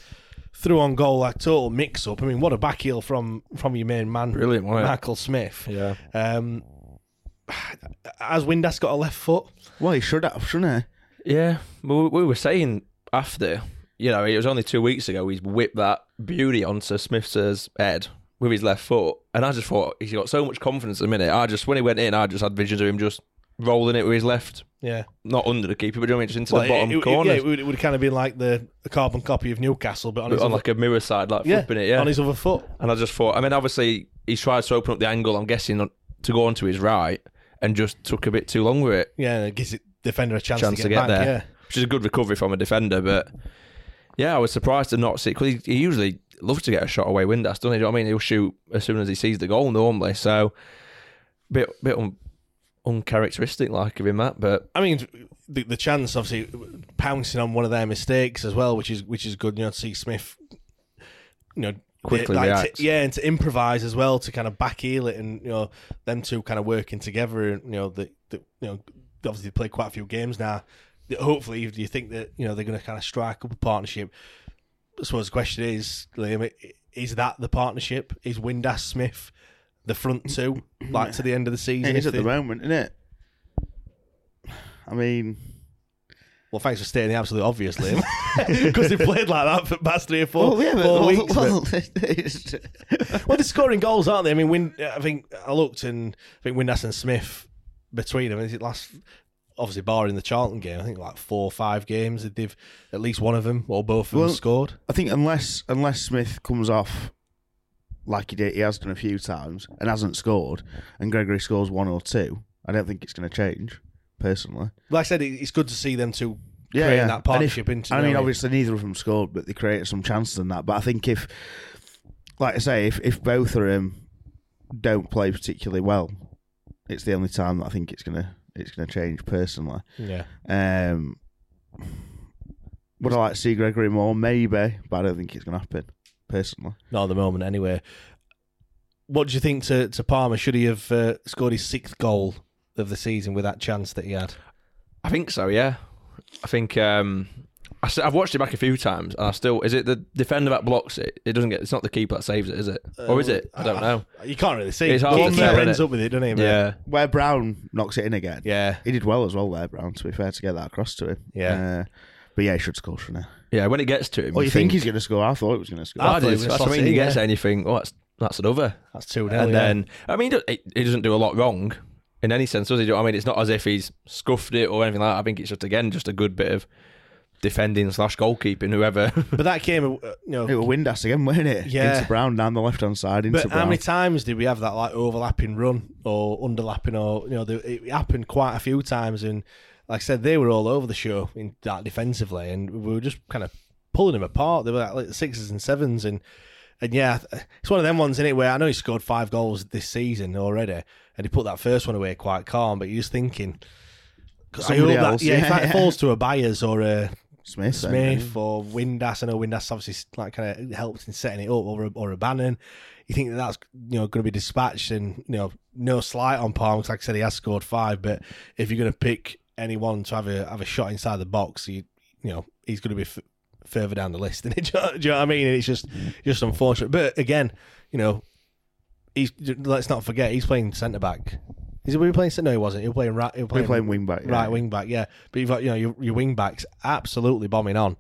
through on goal, like total mix up. I mean, what a back heel from from your main man, Brilliant, wasn't it? Michael Smith. Yeah. Um, has Windass got a left foot? Well, he should have, shouldn't Yeah, well, we we were saying after, you know, it was only two weeks ago he's whipped that beauty onto Smith's head with his left foot, and I just thought he's got so much confidence at the minute. I just when he went in, I just had visions of him just rolling it with his left, Yeah. not under the keeper, but you know, just into Well, the bottom it, it- corner, yeah, it would, it would kind of been like the, the carbon copy of Newcastle, but on his on other, like a mirror side, like yeah, flipping it, yeah. on his other foot. And I just thought, I mean, obviously he's tried to open up the angle. I'm guessing to go onto his right, and just took a bit too long with it. Yeah, and it gives it defender a chance, chance to get, back. there, Yeah. which is a good recovery from a defender. But yeah, I was surprised to not see because he, he usually loves to get a shot away Windass, doesn't he? Do you know what I mean? He'll shoot as soon as he sees the goal normally. So bit bit un, uncharacteristic like of him that, but I mean, the, the chance obviously pouncing on one of their mistakes as well, which is which is good. You know, to see Smith, you know, Quickly like, to- yeah, and to improvise as well to kind of back heel it, and you know, them two kind of working together, and you know, the, the you know, obviously they played quite a few games now. Hopefully, do you think that you know they're going to kind of strike up a partnership? I suppose the question is, Liam, is that the partnership? Is Windass Smith the front two, like to the end of the season? It is at the moment, isn't it? I mean, Well, thanks for stating the absolute obvious, Liam, because they've played like that for the past three or four, well, yeah, but, four well, weeks. well, well, they're scoring goals, aren't they? I mean, Win, I think I looked and I think Windass and Smith between them. Is it last? Obviously, barring the Charlton game, I think like four or five games that they've at least one of them or both of them Well, scored. I think unless unless Smith comes off like he did, he has done a few times and hasn't scored, and Gregory scores one or two, I don't think it's going to change. Personally, Like I said, it's good to see them two yeah, creating yeah. that And if- partnership into. I mean, obviously neither of them scored, but they created some chances in that. But I think if, like I say, if if both of them don't play particularly well, it's the only time that I think it's gonna it's gonna change. Personally, yeah. um, would I like to see Gregory more? Maybe, but I don't think it's gonna happen. Personally. Not at the moment, anyway. What do you think to, to Palmer? Should he have uh, scored his sixth goal of the season with that chance that he had? I think so. Yeah, I think um, I, have watched it back a few times, and I still is it the defender that blocks it? It doesn't get. It's not the keeper that saves it, is it? or is it? I don't know. You can't really see. It's hard the to keeper tell, ends innit? up with it, doesn't he? But- Yeah, Where Brown knocks it in again. Yeah. He did well as well there, Brown, to be fair, to get that across to him. Yeah. Uh, but yeah, he should score, shouldn't he? yeah. When it gets to him, Well, you think, he's going to score? I thought he was going to score. I I did. he That's what I mean. He gets yeah. anything. Oh, that's that's another. That's 2 0. and then I mean, he he doesn't do a lot wrong in any sense, does he? I mean, it's not as if he's scuffed it or anything like that. I think it's just again just a good bit of defending slash goalkeeping. Whoever. But that came, uh, you know. It was Windass again, wasn't it? Yeah. Into Brown down the left hand side. Into But Brown. how many times did we have that like overlapping run or underlapping or you know the, it happened quite a few times and like I said they were all over the show in that defensively and we were just kind of pulling them apart. They were like, like sixes and sevens and and yeah it's one of them ones in it where I know he scored five goals this season already and he put that first one away quite calm but you're just thinking. 'cause I Somebody hope that- else, yeah, if that yeah. falls to a Byers or a Smith. then, Smith eh? or Windass. I know Windass obviously like kind of helped in setting it up, or a, or a Bannon. You think that that's you know going to be dispatched, and you know no slight on Palmer. Like I said, he has scored five, but if you're going to pick anyone to have a have a shot inside the box, you you know he's going to be f- further down the list. And do, do you know what I mean? It's just just unfortunate. But again, you know, he's let's not forget he's playing centre back. Is he playing? Centre. No, he wasn't. He was playing right. He was playing, playing wing back. yeah. right wing back, yeah. But you've got you know your, your wing backs absolutely bombing on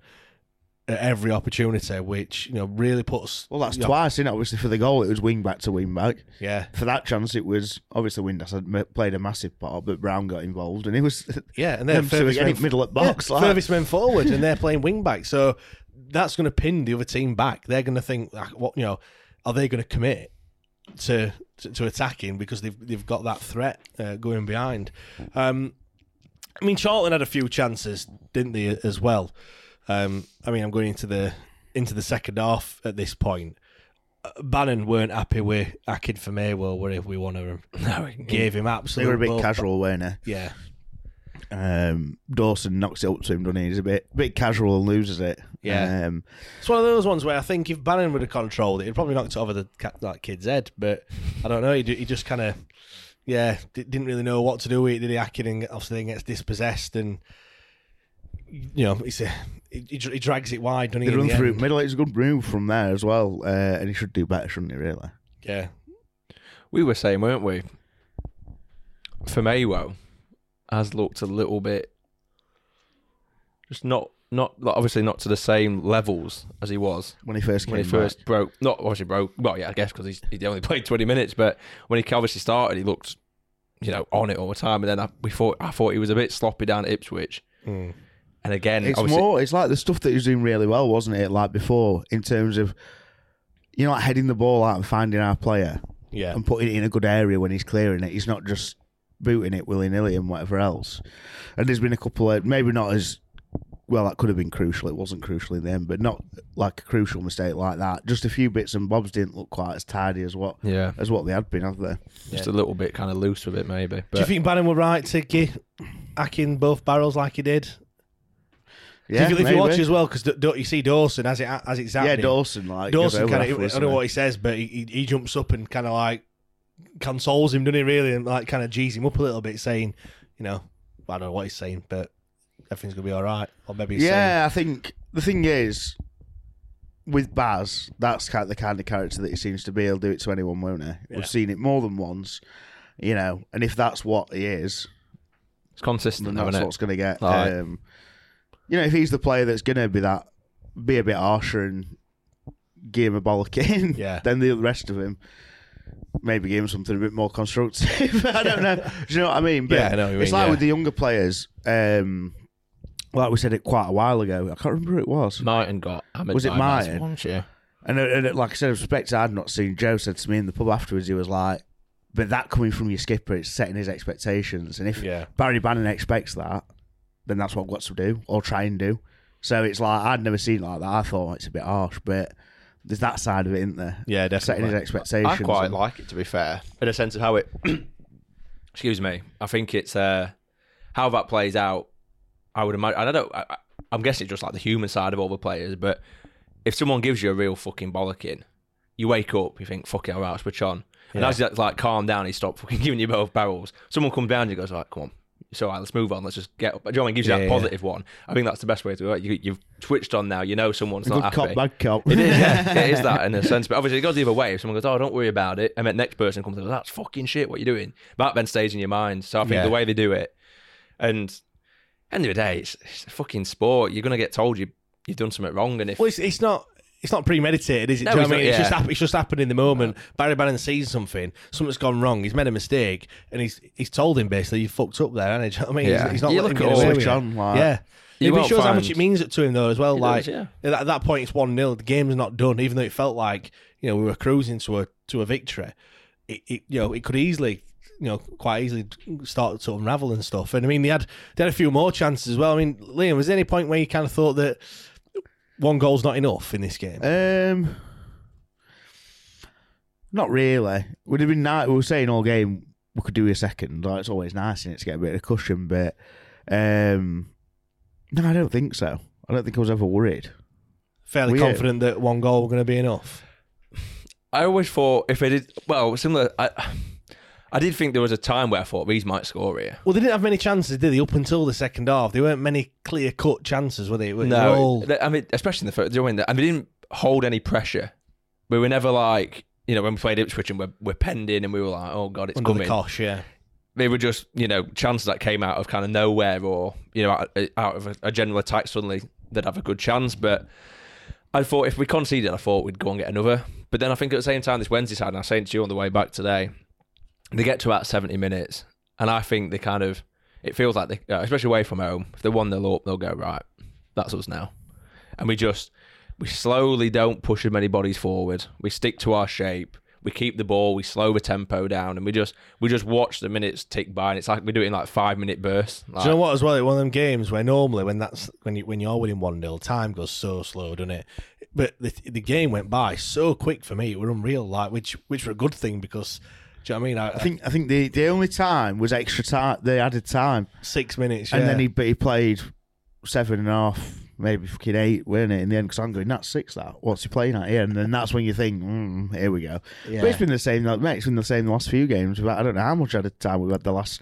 at every opportunity, which you know really puts. Well, that's know, twice, isn't it? Obviously, for the goal, it was wing back to wing back. Yeah, For that chance, it was obviously Windass had played a massive part, but Brown got involved, and it was yeah, and they're them furthest men middle at box. yeah, like. forward, and they're playing wing back. So that's going to pin the other team back. They're going to think, like, what you know, are they going to commit to, to to attacking because they've they've got that threat uh, going behind. Um, I mean, Charlton had a few chances, didn't they, as well? Um, I mean, I'm going into the into the second half at this point. Uh, Bannon weren't happy with Akin Famewo, where if we want to no, gave him absolutely. They were a bit bull- casual, weren't they? Yeah, Um, Dawson knocks it up to him, doesn't he? He's a bit bit casual and loses it. Yeah. Um, It's one of those ones where I think if Bannon would have controlled it, he'd probably knocked it over the cat, that kid's head. But I don't know. He, he just kind of, yeah, d- didn't really know what to do with it. Did he hack it and obviously then gets dispossessed and, you know, he's a, he, he drags it wide, doesn't he? they run the through end? middle. It's a good move from there as well, uh, and he should do better, shouldn't he? Really? Yeah. we were saying, weren't we? Famewo, has looked a little bit, just not not like, obviously not to the same levels as he was When he first came when he back. first broke. Not obviously broke. Well, yeah, I guess because he's he only played twenty minutes, but when he obviously started, he looked, you know, on it all the time. And then I, we thought I thought he was a bit sloppy down at Ipswich. Mm. And again, It's more. It's like the stuff that he was doing really well, wasn't it? Like before, in terms of you know, like heading the ball out and finding our player Yeah. and putting it in a good area when he's clearing it. He's not just booting it willy nilly and whatever else. And there's been a couple of maybe not as well. That could have been crucial. It wasn't crucial in the end, but not like a crucial mistake like that. Just a few bits and bobs didn't look quite as tidy as what yeah, as what they had been, have they? just a little bit kind of loose with it, maybe. But Do you think Bannon were right to give Akin both barrels like he did? Yeah, if you, if you watch as well, because you see Dawson as it as it's yeah. Dawson like Dawson kind of, I don't know what he says, but he, he, he jumps up and kind of like consoles him, doesn't he? Really, and like kind of G's him up a little bit, saying, you know, I don't know what he's saying, but everything's gonna be all right. Or maybe he's saying, Yeah, I think the thing is, with Baz, that's kind of the kind of character that he seems to be. He'll do it to anyone, won't he? Yeah. We've seen it more than once, you know. And if that's what he is, It's consistent, then though, that's isn't it? what's going to get. Like- Um, you know, if he's the player that's going to be that, be a bit harsher and give him a bollocking, Yeah. then the rest of him maybe give him something a bit more constructive. I don't know. Do you know what I mean? But Yeah, I know what you it's mean, like yeah. with the younger players. Um, like we said it quite a while ago. I can't remember who it was. Martin got hammered Was it by Martin? once, yeah. And, and like I said, respect I'd not seen. Joe said to me in the pub afterwards, he was like, "But that coming from your skipper, it's setting his expectations. And if Yeah. Barry Bannon expects that, then that's what I've got to do or try and do. So it's like I'd never seen it like that. I thought it's a bit harsh, but there's that side of it, isn't there? Yeah, Setting his definitely. expectations. I quite and- like it to be fair, in a sense of how it. excuse me. I think it's uh, how that plays out. I would imagine. I don't. I, I'm guessing it's just like the human side of all the players. But if someone gives you a real fucking bollocking, you wake up, you think, "Fuck it, all right, switch on." And Yeah. as you like calm down, he stops fucking giving you both barrels. Someone comes down, and you goes, "Like, come on." So right, let's move on. Let's just get up. Do you know what I mean? Gives you Yeah, that yeah. positive one. I think that's the best way to do it. You, you've switched on now. You know someone's A not happy. cop, bad cop. It is, yeah, it is that in a sense. But obviously, it goes the other way. If someone goes, "Oh, don't worry about it," and then next person comes, and goes, "That's fucking shit. What you doing?" That then stays in your mind. So I think the way they do it, and end of the day, it's, it's a fucking sport. You're gonna get told you you've done something wrong, and if Well, it's, it's not. It's not premeditated, is it? No, Do you know it's what I mean? not- It's just hap- it's just happened in the moment. Barry Bannon sees something, something's gone wrong. He's made a mistake, and he's he's told him basically you fucked up there. And you know what I mean, Yeah. he's, he's not You letting look him at get all away switch it. on, like- yeah. You If it won't shows how much it means to him though as well. It like does, yeah. at that point, it's one 0 The game's not done, even though it felt like you know we were cruising to a to a victory. It, it you know it could easily you know quite easily start to unravel and stuff. And I mean they had they had a few more chances as well. I mean, Liam, was there any point where you kind of thought that one goal's not enough in this game? Um, not really. Would have been nice. We were saying all game we could do a second. Like it's always nice in it to get a bit of cushion, but um, no, I don't think so. I don't think I was ever worried. fairly Were you? confident that one goal were going to be enough. I always thought if they did well, similar. I I did think there was a time where I thought these might score here. Well, they didn't have many chances, did they? Up until the second half, there weren't many clear cut chances, were they? Were No, all- I mean, especially in the first, know what I mean? They didn't hold any pressure. We were never like, you know, when we played Ipswich and we're, we're penned in and we were like, oh God, it's under the coming. cosh, yeah. They were just, you know, chances that came out of kind of nowhere or, you know, out, out of a, a general attack suddenly they'd have a good chance. But I thought if we conceded, I thought we'd go and get another. But then I think at the same time, this Wednesday side, and I was saying to you on the way back today, they get to about 70 minutes and I think they kind of, it feels like they, uh, especially away from home, if they won, 1 0 up, they'll go, right, that's us now. And we just, we slowly don't push as many bodies forward. We stick to our shape. We keep the ball. We slow the tempo down, and we just we just watch the minutes tick by. And it's like we do it in like five minute bursts. Like, Do you know what? As well, it's one of them games where normally when that's when you when you're winning one 0 time goes so slow, doesn't it? But the the game went by so quick for me. It were unreal, like which which were a good thing because. Do you know what I mean? I, I think I think the, the only time was extra time. They added time, six minutes, and yeah. then he but he played seven and a half, maybe fucking eight, weren't it? In the end, because I'm going that's six. That what's he playing at here? And then that's when you think, mm, here we go. Yeah. But it's been the same. Like, mate, it's been the same the last few games. But I don't know how much added time we've had the last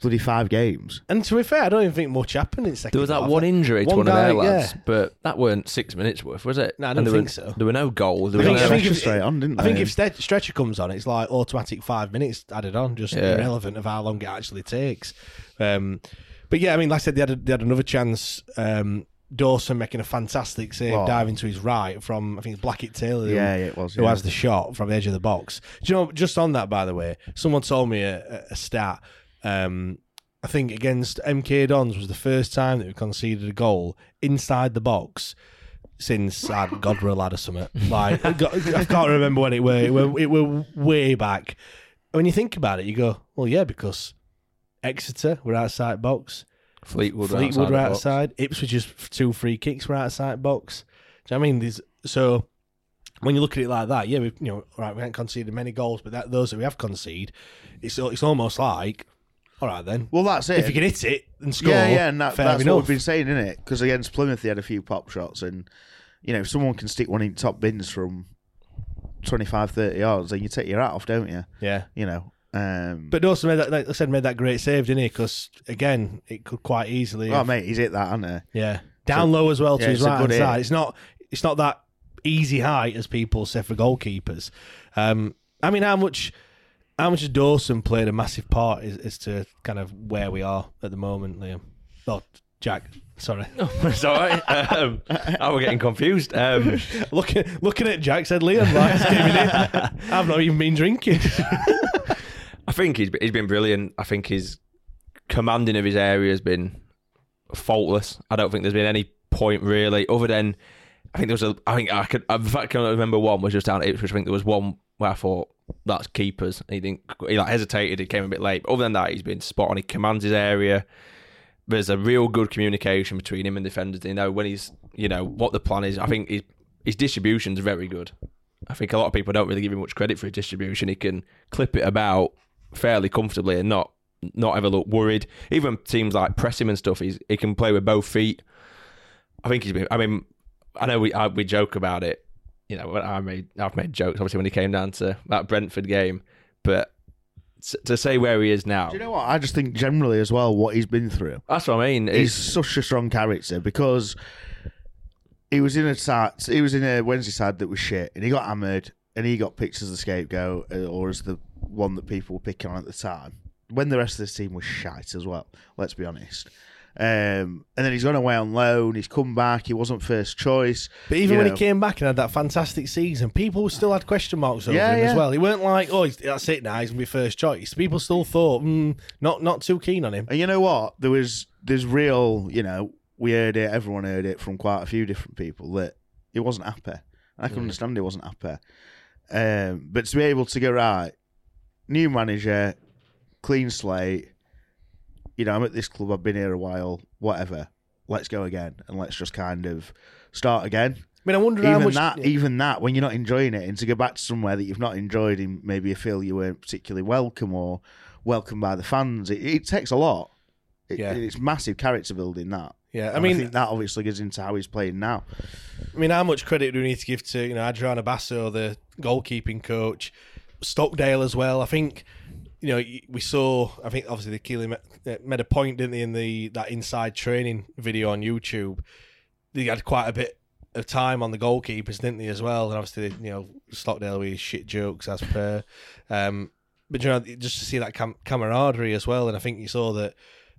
bloody five games. And to be fair, I don't even think much happened in second. There was that half. one injury to One one guy, of their lads, yeah. but that weren't six minutes worth, was it? No, I don't think were, so. There were no goals. There I was think, no, I think if, straight on, didn't I think if Stre- Stretcher comes on, it's like automatic five minutes added on, just Yeah. irrelevant of how long it actually takes. Um, but yeah, I mean, like I said, they had, a, they had another chance. Um, Dawson making a fantastic save, Oh. diving to his right from I think Blackett Taylor. who- Yeah, yeah, it was, Who yeah. has the shot from the edge of the box? Do you know? Just on that, by the way, someone told me a, a stat. Um, I think against MK Dons was the first time that we conceded a goal inside the box since uh, a lad or something. Like I can't remember when it were. It were, it were way back. When you think about it, you go, well, yeah, because Exeter were outside box, Fleetwood, were Fleetwood outside were outside, Ipswich's two free kicks were outside box. Do you know what I mean? There's, so when you look at it like that, yeah, we you know, right, we haven't conceded many goals, but that, those that we have conceded, it's it's almost like, all right then. Well, that's it. If you can hit it and score, Yeah, yeah, and that, that's enough. what we've been saying, isn't it? Because against Plymouth, they had a few pop shots, and you know, if someone can stick one in top bins from 25, 30 yards, then you take your hat off, don't you? Yeah. You know, um, But also made that, like I said, made that great save, didn't he? Because again, it could quite easily. oh mate, he's hit that, hasn't he? Yeah, down So- low as well to yeah, his right hand hit. side. It's not. It's not that easy height as people say for goalkeepers. Um, I mean, how much how much has Dawson played a massive part as, as to kind of where we are at the moment, Liam? Oh, Jack. Sorry. Sorry, um, I was getting confused. Um, looking looking at Jack said Liam like. I've not even been drinking. I think he's he's been brilliant. I think his commanding of his area has been faultless. I don't think there's been any point really, other than I think there was a. I think I could. In fact, I can remember one was just down at Ipswich. I think there was one where I thought that's keepers. He didn't. He like hesitated. He came a bit late. But other than that, he's been spot on. He commands his area. There's a real good communication between him and defenders. You know when he's, you know what the plan is. I think his his distribution's very good. I think a lot of people don't really give him much credit for his distribution. He can clip it about fairly comfortably and not not ever look worried. Even teams like press him and stuff, he's, he can play with both feet. I think he's been. I mean, I know we I, we joke about it. You know, I made I've made jokes obviously when he came down to that Brentford game, but to say where he is now. Do you know what? I just think generally as well what he's been through. That's what I mean. He's such a strong character because he was in a side, he was in a Wednesday side that was shit, and he got hammered, and he got picked as the scapegoat uh, or as the one that people were picking on at the time. When the rest of the team was shite as well. Let's be honest. Um, and then he's gone away on loan. He's come back. He wasn't first choice. But even when know. he came back and had that fantastic season, people still had question marks over Yeah, him as well. He weren't like, oh, that's it now. He's gonna be first choice. People still thought, mm, not not too keen on him. And you know what? There was there's real, you know, we heard it, everyone heard it from quite a few different people that he wasn't happy. I can Mm. understand he wasn't happy. Um, but to be able to go right, new manager, clean slate, you know, I'm at this club, I've been here a while, whatever. Let's go again and let's just kind of start again. I mean, I wonder how even much that, even that, when you're not enjoying it, and to go back to somewhere that you've not enjoyed, and maybe you feel you weren't particularly welcome or welcome by the fans, it, it takes a lot. It, Yeah. it's massive character building. That, Yeah, I And mean- think that obviously goes into how he's playing now. I mean, how much credit do we need to give to you know Adriano Basso, the goalkeeping coach, Stockdale as well? I think you know we saw. I think obviously the Keely made, a point, didn't they, in the that inside training video on YouTube? They had quite a bit of time on the goalkeepers, didn't they, as well? And obviously, you know, Stockdale with his shit jokes as per. Um, but you know, just to see that cam- camaraderie as well, and I think you saw that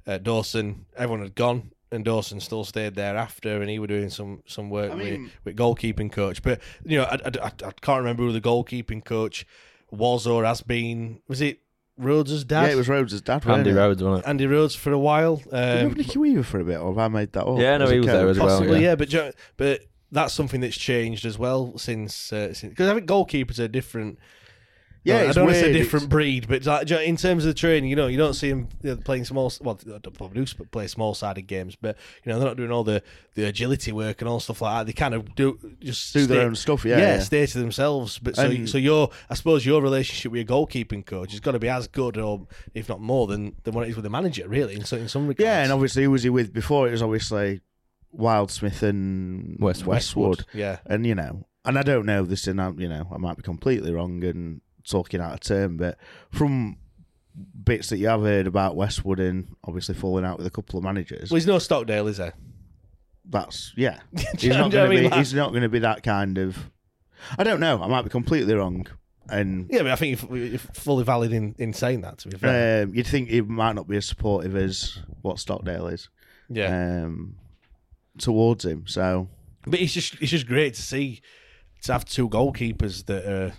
uh, Dawson, everyone had gone, and Dawson still stayed there after, and he were doing some some work I mean- with, with goalkeeping coach. But you know, I, I, I- I can't remember who the goalkeeping coach was or has been. Was it Rhodes' dad? Yeah, it was Rhodes' dad. Andy wasn't it? Rhodes, wasn't it? Andy Rhodes for a while. Did you have Um, Nicky Weaver for a bit, or have I made that up? Yeah, no, As a he was there as well, Possibly, yeah. yeah. but do you- but that's something that's changed as well since because I think goalkeepers are different. Yeah, I it's don't want to say weird, different it's- breed, but like, do you know, in terms of the training, you know, you don't see them playing small. Well, they probably do play small sided games, but you know they're not doing all the, the agility work and all stuff like that. They kind of do just Do their own stuff, yeah, yeah, yeah. stay to themselves. But so, And- so your, I suppose your relationship with your goalkeeping coach has got to be as good, or if not more, than than what it is with the manager, really. In, so, in some regards, Yeah, and obviously, who was he with before? It was obviously Wildsmith and Westwood. Westwood. yeah. And, you know, and I don't know this, and I, you know, I might be completely wrong and talking out of turn, but from bits that you have heard about Westwood and obviously falling out with a couple of managers, Well, he's no Stockdale, is he? that's, yeah. He's not going to be, Like- he's not going to be that kind of, I don't know, I might be completely wrong. And Yeah, but I think you're, you're fully valid in, in saying that. To be fair, um, you'd think he might not be as supportive as what Stockdale is. yeah. Um, towards him. So But it's just it's just great to see to have two goalkeepers that are,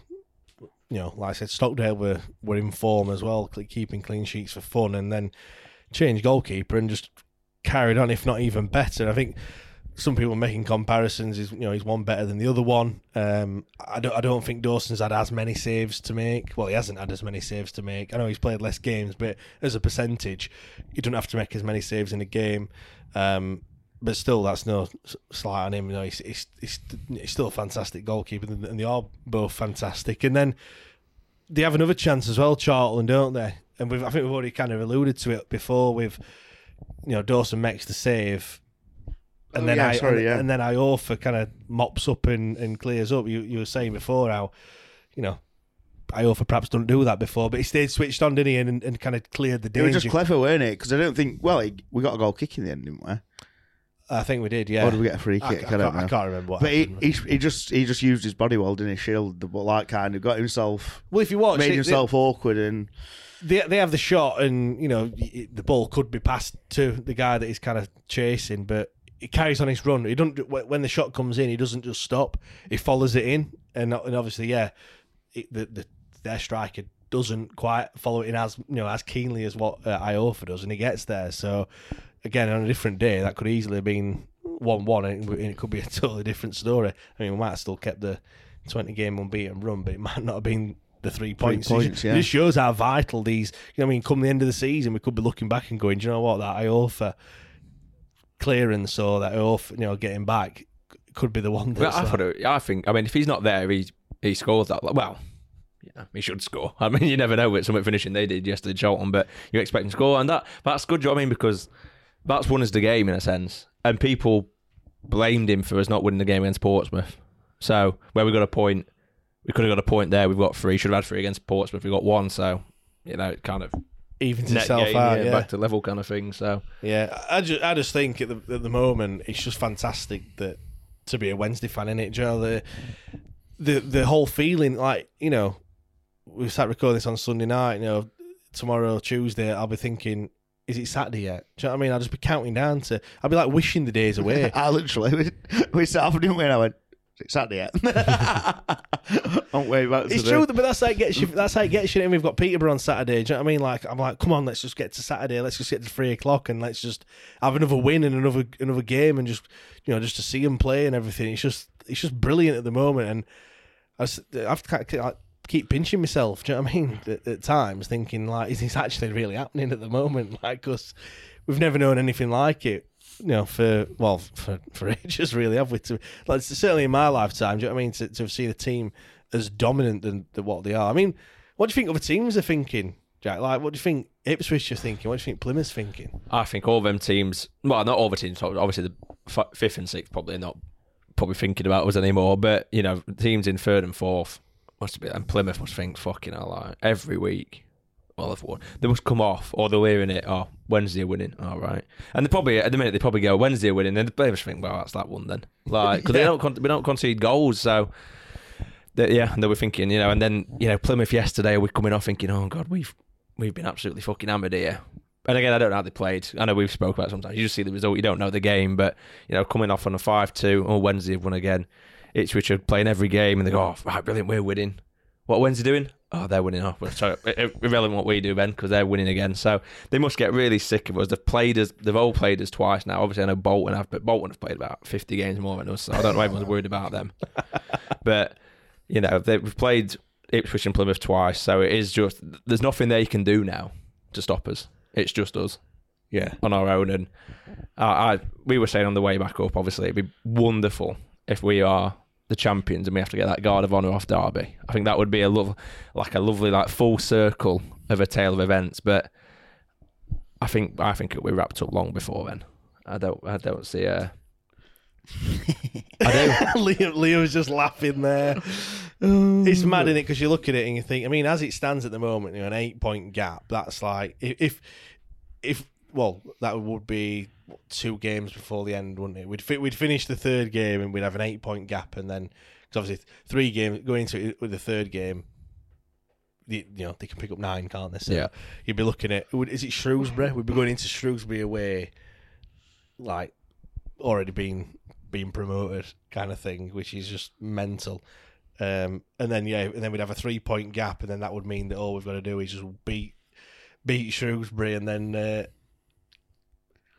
you know, like I said, Stockdale were were in form as well, keeping clean sheets for fun, and then change goalkeeper and just carried on, if not even better. I think some people making comparisons is you know he's one better than the other one. Um, I don't I don't think Dawson's had as many saves to make. Well, he hasn't had as many saves to make. I know he's played less games, but as a percentage, you don't have to make as many saves in a game. Um, but still, that's no slight on him. You know, he's, he's, he's, he's still a fantastic goalkeeper, and they are both fantastic. And then they have another chance as well, Charlton, don't they? And we've, I think we've already kind of alluded to it before with, you know, Dawson makes the save, and Oh, then yeah, I sorry, and, yeah. and then kind of mops up and, and clears up. You you were saying before how, you know. Iorfa perhaps don't do that before, but he stayed switched on, didn't he, and, and kind of cleared the it danger. was just clever, weren't it? Because I don't think. Well, he, we got a goal kick in the end, didn't we? I think we did. Yeah. Or did we get a free I- kick? I, I don't can't- know. I can't remember what But he, happened. he, he just he just used his body well, didn't he? Shield, the but like kind of got himself. Well, if you watch, made it- himself awkward and they they have the shot, and you know the ball could be passed to the guy that he's kind of chasing, but he carries on his run. He don't when the shot comes in, he doesn't just stop. He follows it in, and, and obviously, yeah, it, the, the their striker doesn't quite follow it in as you know as keenly as what uh, Iorfa does, and he gets there. So again, on a different day, that could easily have been one one, and it- could be a totally different story. I mean, we might have still kept the twenty game unbeaten run, but it might not have been the three points. It points, yeah. It just shows how vital these. You know, I mean, come the end of the season, we could be looking back and going, do you know what, that Iorfa clearance or that Iorfa, you know, getting back could be the one. Well, That's I like- it, I think. I mean, if he's not there, he he scores that. Well, yeah, he should score. I mean, you never know with something finishing they did yesterday, Charlton, but you expect him to score, and that that's good. do you know what I mean? Because that's won us the game in a sense, and people blamed him for us not winning the game against Portsmouth. So where we got a point, we could have got a point there. We've got three. Should have had three against Portsmouth. We got one. So you know, it kind of Evens itself game, out, yeah, yeah. back to level kind of thing. So Yeah, I just, I just think at the, at the moment it's just fantastic that to be a Wednesday fan in it. Know the the the whole feeling like you know we start recording this on Sunday night. You know tomorrow Tuesday I'll be thinking. Is it Saturday yet? Do you know what I mean? I'll just be counting down to. I'll be like wishing the days away. I literally we, we sat up didn't we? And I went, "Is it Saturday yet?" I'm way back. It's true, but that's how it gets you. That's how it gets you. And we've got Peterborough on Saturday. Do you know what I mean? Like I'm like, come on, let's just get to Saturday. Let's just get to three o'clock and let's just have another win and another another game and just you know just to see them play and everything. It's just it's just brilliant at the moment. And I've kind of, like, keep pinching myself. Do you know what I mean? At, at times, thinking like, is this actually really happening at the moment? Like, because we've never known anything like it. You know, for well, for for ages, really, have we? To like certainly in my lifetime. Do you know what I mean? To, to have seen a team as dominant than, than what they are. I mean, what do you think other teams are thinking, Jack? Like, what do you think Ipswich are thinking? What do you think Plymouth's thinking? I think all them teams, well, not all the teams, obviously the f- fifth and sixth probably not probably thinking about us anymore, but you know, teams in third and fourth must be, and Plymouth must think fucking hell, like every week. Well, they've won. They must come off, or they're hearing it. Oh, Wednesday are winning. All right, and they probably at the minute they probably go Wednesday are winning. Then they must think, well, that's that one then. Like, because they don't con- we don't concede goals, so they, yeah, and they were thinking, you know, and then you know Plymouth yesterday we're coming off thinking, oh god, we've we've been absolutely fucking hammered here. And again, I don't know how they played. I know we've spoke about it sometimes. You just see the result, you don't know the game, but you know, coming off on a five-two, or oh, Wednesday have won again. Ipswich are playing every game, and they go, "Oh, right, brilliant, we're winning." What are Wednesday doing? Oh, they're winning. Oh, well, sorry, irrelevant what we do, Ben, because they're winning again. So they must get really sick of us. They've played us. They've all played us twice now. Obviously, I know Bolton have, but Bolton have played about fifty games more than us. So I don't know. why Everyone's worried about them, but you know, they, we've played Ipswich and Plymouth twice. So it is just there's nothing they can do now to stop us. It's just us Yeah, on our own. And I, I we were saying on the way back up, obviously, it'd be wonderful if we are the champions and we have to get that guard of honour off Derby. I think that would be a love, like a lovely, like full circle of a tale of events. But I think I think it'll be wrapped up long before then. I don't I don't see a. I do. Leo, Leo's just laughing there. it's mad, in it? Because you look at it and you think, I mean, as it stands at the moment, you know, an eight-point gap. That's like if, if, if well, that would be two games before the end, wouldn't it? We'd fi- we'd finish the third game and we'd have an eight-point gap, and then because obviously three games going into it with the third game. the- You know they can pick up nine, can't they? So Yeah. you'd be looking at would- is it Shrewsbury? We'd be going into Shrewsbury away, like already been being promoted kind of thing, which is just mental. Um, and then yeah, and then we'd have a three point gap, and then that would mean that all we've got to do is just beat beat Shrewsbury, and then uh,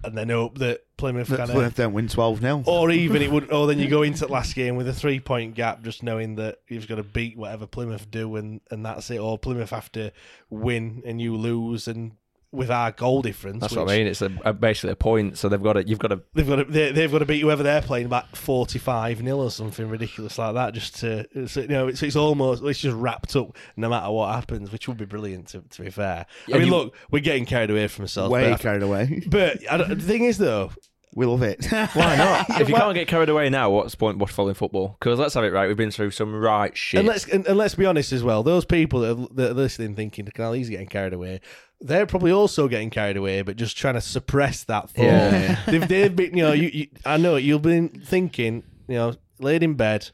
and then hope that Plymouth That Plymouth don't win 12 0. Or even it would, or then you go into the last game with a three point gap, just knowing that you've got to beat whatever Plymouth do, and, and that's it. Or Plymouth have to win and you lose, and with our goal difference, That's which- what I mean. It's a, a basically a point. So they've got to. You've got to. They've got to they, they've got to beat whoever they're playing about forty five 0 or something ridiculous like that. Just to it's, you know, it's, it's almost it's just wrapped up no matter what happens, which would be brilliant to, to be fair. Yeah, I mean, you- look, we're getting carried away from ourselves. Way but I- carried away. but I don't- the thing is, though, We love it. Why not? if you can't get carried away now, what's the point watch following football? Because let's have it right. We've been through some right shit. And let's and, and let's be honest as well. Those people that are, that are listening, thinking Canales getting carried away, they're probably also getting carried away, but just trying to suppress that thought. Yeah. they've, they've been, you know, you, you, I know you've been thinking, you know, laid in bed,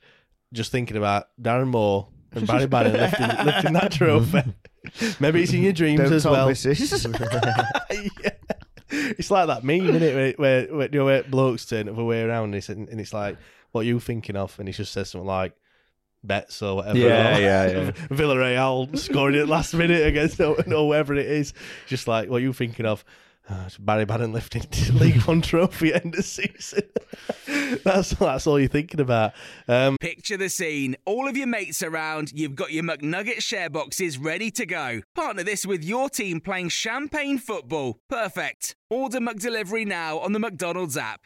just thinking about Darren Moore and Barry Bannon lifting, lifting that trophy. Maybe it's in your dreams Don't as well. Yeah. It's like that meme, isn't it? Where, where, where, you know, where blokes turn the other way around and it's, and it's like, what are you thinking of? And he just says something like, bets or whatever. Yeah, or yeah, yeah. Villarreal scoring it last minute against or, or whatever it is. Just like, what are you thinking of? Oh, Barry Bannon lifting League One trophy end of season. that's that's all you're thinking about. Um, Picture the scene. All of your mates around, you've got your McNugget share boxes ready to go. Partner this with your team playing champagne football. Perfect. Order McDelivery now on the McDonald's app.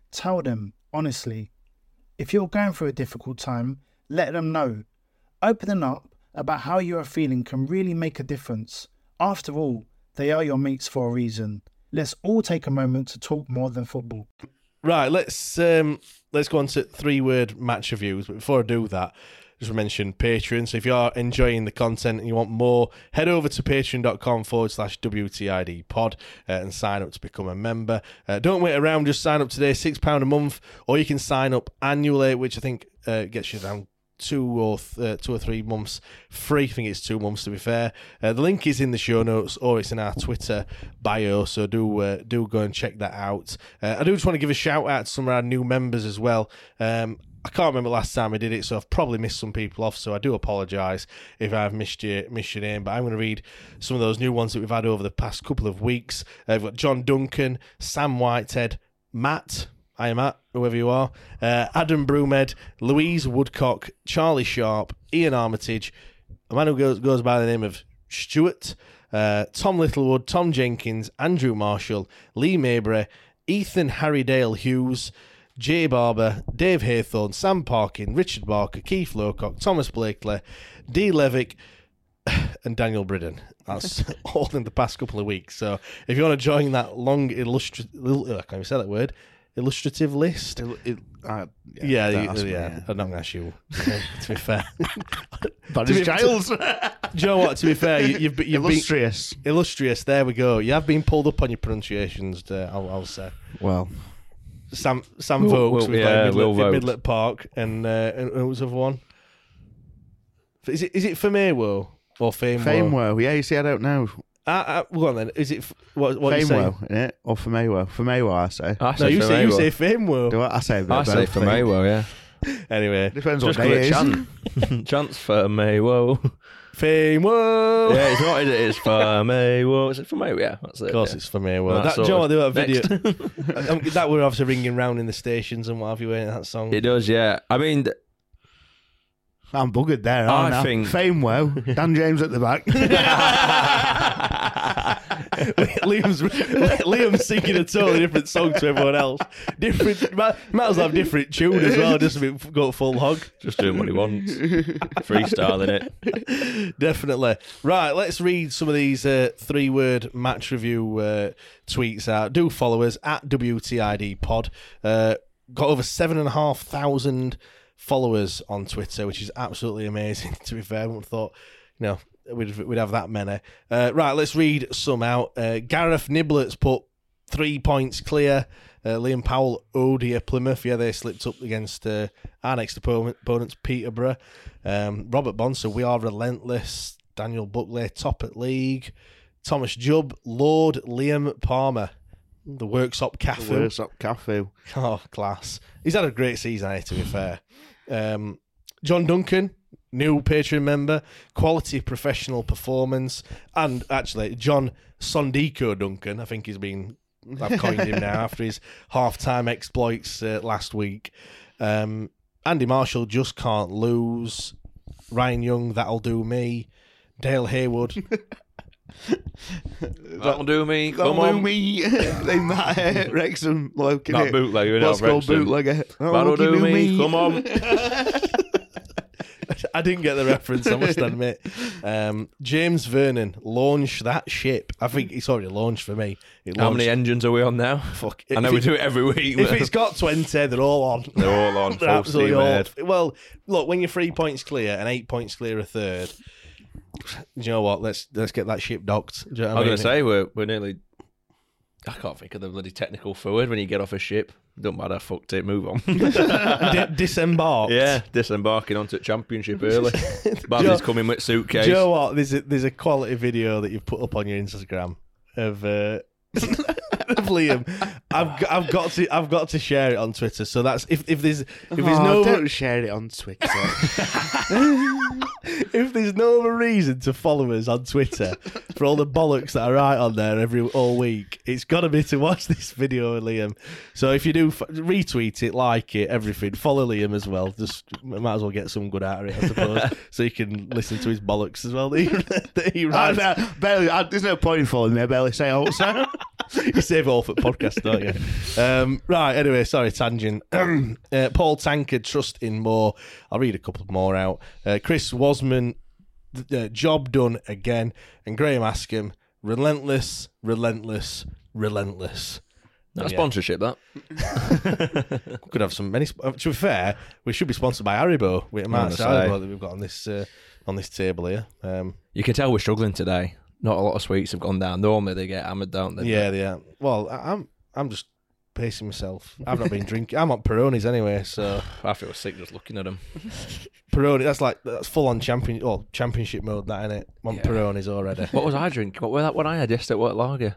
tell them honestly. If you're going through a difficult time, let them know. Opening up about how you are feeling can really make a difference. After all, they are your mates for a reason. Let's all take a moment to talk more than football. Right, let's um, let's go on to three word match reviews. But before I do that, just mention Patreon. So if you are enjoying the content and you want more, head over to patreon.com forward slash WTID pod uh, and sign up to become a member. Uh, don't wait around, just sign up today, £6 a month, or you can sign up annually, which I think uh, gets you down two or th- uh, two or three months free. I think it's two months to be fair. Uh, the link is in the show notes or it's in our Twitter bio, so do uh, do go and check that out. Uh, I do just want to give a shout out to some of our new members as well. Um, I can't remember last time I did it, so I've probably missed some people off. So I do apologise if I've missed your missed your name. But I'm going to read some of those new ones that we've had over the past couple of weeks. Uh, we've got John Duncan, Sam Whitehead, Matt. I am at whoever you are. Uh, Adam Brumed, Louise Woodcock, Charlie Sharp, Ian Armitage, a man who goes, goes by the name of Stuart, uh, Tom Littlewood, Tom Jenkins, Andrew Marshall, Lee Mabry, Ethan Harrydale Hughes, Jay Barber, Dave Haythorne, Sam Parkin, Richard Barker, Keith Lowcock, Thomas Blakely, Dee Levick, and Daniel Bridden. That's all in the past couple of weeks. So if you want to join that long illustrative, I can't say that word, illustrative list. It, uh, yeah, don't you- me, yeah, yeah. I'm not to ask you. okay, to be fair, To it's be- Giles. Do you know what? To be fair, you, you've, you've Illustrious. been illustrious. There we go. You have been pulled up on your pronunciations. Uh, I'll, I'll say. Well, Sam Sam We'll- Vokes we'll- was yeah, like we'll Midlet, vote. Midlet Park, and uh, and who was the other one? Is it is it Famewo or Famewell? Famewell. Yeah, you see, I don't know. Uh, uh, go on then. Is it f- what? What you saying? Famewell, innit? Or Famewell. Famewell, I say. I No, say you say you Famewell. say Famewell. Do I, I say a I say both, for. Maywell, yeah. Anyway, Depends Just what call day it it is. chant. Chants for Maywell. Famewell. yeah, it's not, is it? It's for me. Maywell. Is it for Maywell? Yeah, that's it. Of course, yeah. it's Famewell. Well, That, that's do you know what? sorted. That video, that were obviously ringing round in the stations and what have you. Ain't that song? It does, yeah. I mean, th- I'm buggered there, I aren't I? think- Famewell. Dan James at the back. Liam's Liam's singing a totally different song to everyone else. Different, might, might as well have different tune as well. Just to be- go full hog. just doing what he wants. Freestyling it. Definitely. Right, let's read some of these uh, three word match review uh, tweets out. Do follow us at WTID Pod. Uh, got over seven and a half thousand followers on Twitter, which is absolutely amazing, to be fair. I wouldn't have thought, you know, we'd, we'd have that many. Uh, right, let's read some out. Uh, Gareth Niblett's put three points clear. Uh, Liam Powell, Odia, Plymouth. Yeah, they slipped up against uh, our next opponent, opponents, Peterborough. Um, Robert Bonser, we are relentless. Daniel Buckley, top at league. Thomas Jubb, Lord Liam Palmer, the Worksop Cafu. Worksop Cafu. Oh, class. He's had a great season, eh, to be fair. Um, John Duncan, new Patreon member, quality professional performance. And actually, John Sondico Duncan, I think he's been I've coined him now after his half-time exploits uh, last week. Um, Andy Marshall just can't lose. Ryan Young, that'll do me. Dale Haywood. That'll do me. That'll Come do on. me. Then that uh, Wrexham bloke in That it. bootlegger, innit, What's called Wrexham. bootlegger. That'll do me. Come on. I didn't get the reference, I must admit. Um, James Vernon, launch that ship. I think it's already launched for me. It How many launched- engines are we on now? Fuck. I know If we it- do it every week. If but- it's got 20, they're all on. They're all on, They're full absolutely steam all. ahead. Well, look, when you're three points clear and eight points clear a third, do you know what? Let's let's get that ship docked. Do you know I what was going to say we're we're nearly. I can't think of the bloody technical forward when you get off a ship. Don't matter, fucked it, move on. Di- disembarked. yeah, disembarking onto a championship early. Joe- coming with suitcase. Do you know what? There's a, there's a quality video that you've put up on your Instagram of uh, of Liam. I've got, I've got to I've got to share it on Twitter. So that's if if there's if there's Oh, no don't share it on Twitter. if there's no other reason to follow us on Twitter for all the bollocks that I write on there every all week, it's got to be to watch this video, of Liam. So if you do f- retweet it, like it, everything, follow Liam as well. Just might as well get some good out of it, I suppose, so you can listen to his bollocks as well. That he, that he I, barely, I, there's no point in following me. I barely say also. Oh, you save all for podcast, don't you? Um, right. Anyway, sorry, tangent. uh, Paul Tankard, trust in more. I'll read a couple more out. Uh, Chris Wasman, uh, job done again, and Graham Askham, relentless, relentless, relentless. Not Yeah. sponsorship, that. Could have some many. uh, To be fair, we should be sponsored by Haribo. With gonna Mark say. Haribo that we've got on this uh, on this table here. Um, You can tell we're struggling today. Not a lot of sweets have gone down. Normally they get hammered, don't they? yeah, yeah. Well, I, I'm I'm just pacing myself. I've not been drinking. I'm on Peronis anyway, so. I feel sick just looking at them. Peroni, that's like that's full on champion oh championship mode that in it. Want Yeah. Peronis already. What was I drinking? What was that one I had yesterday? What lager?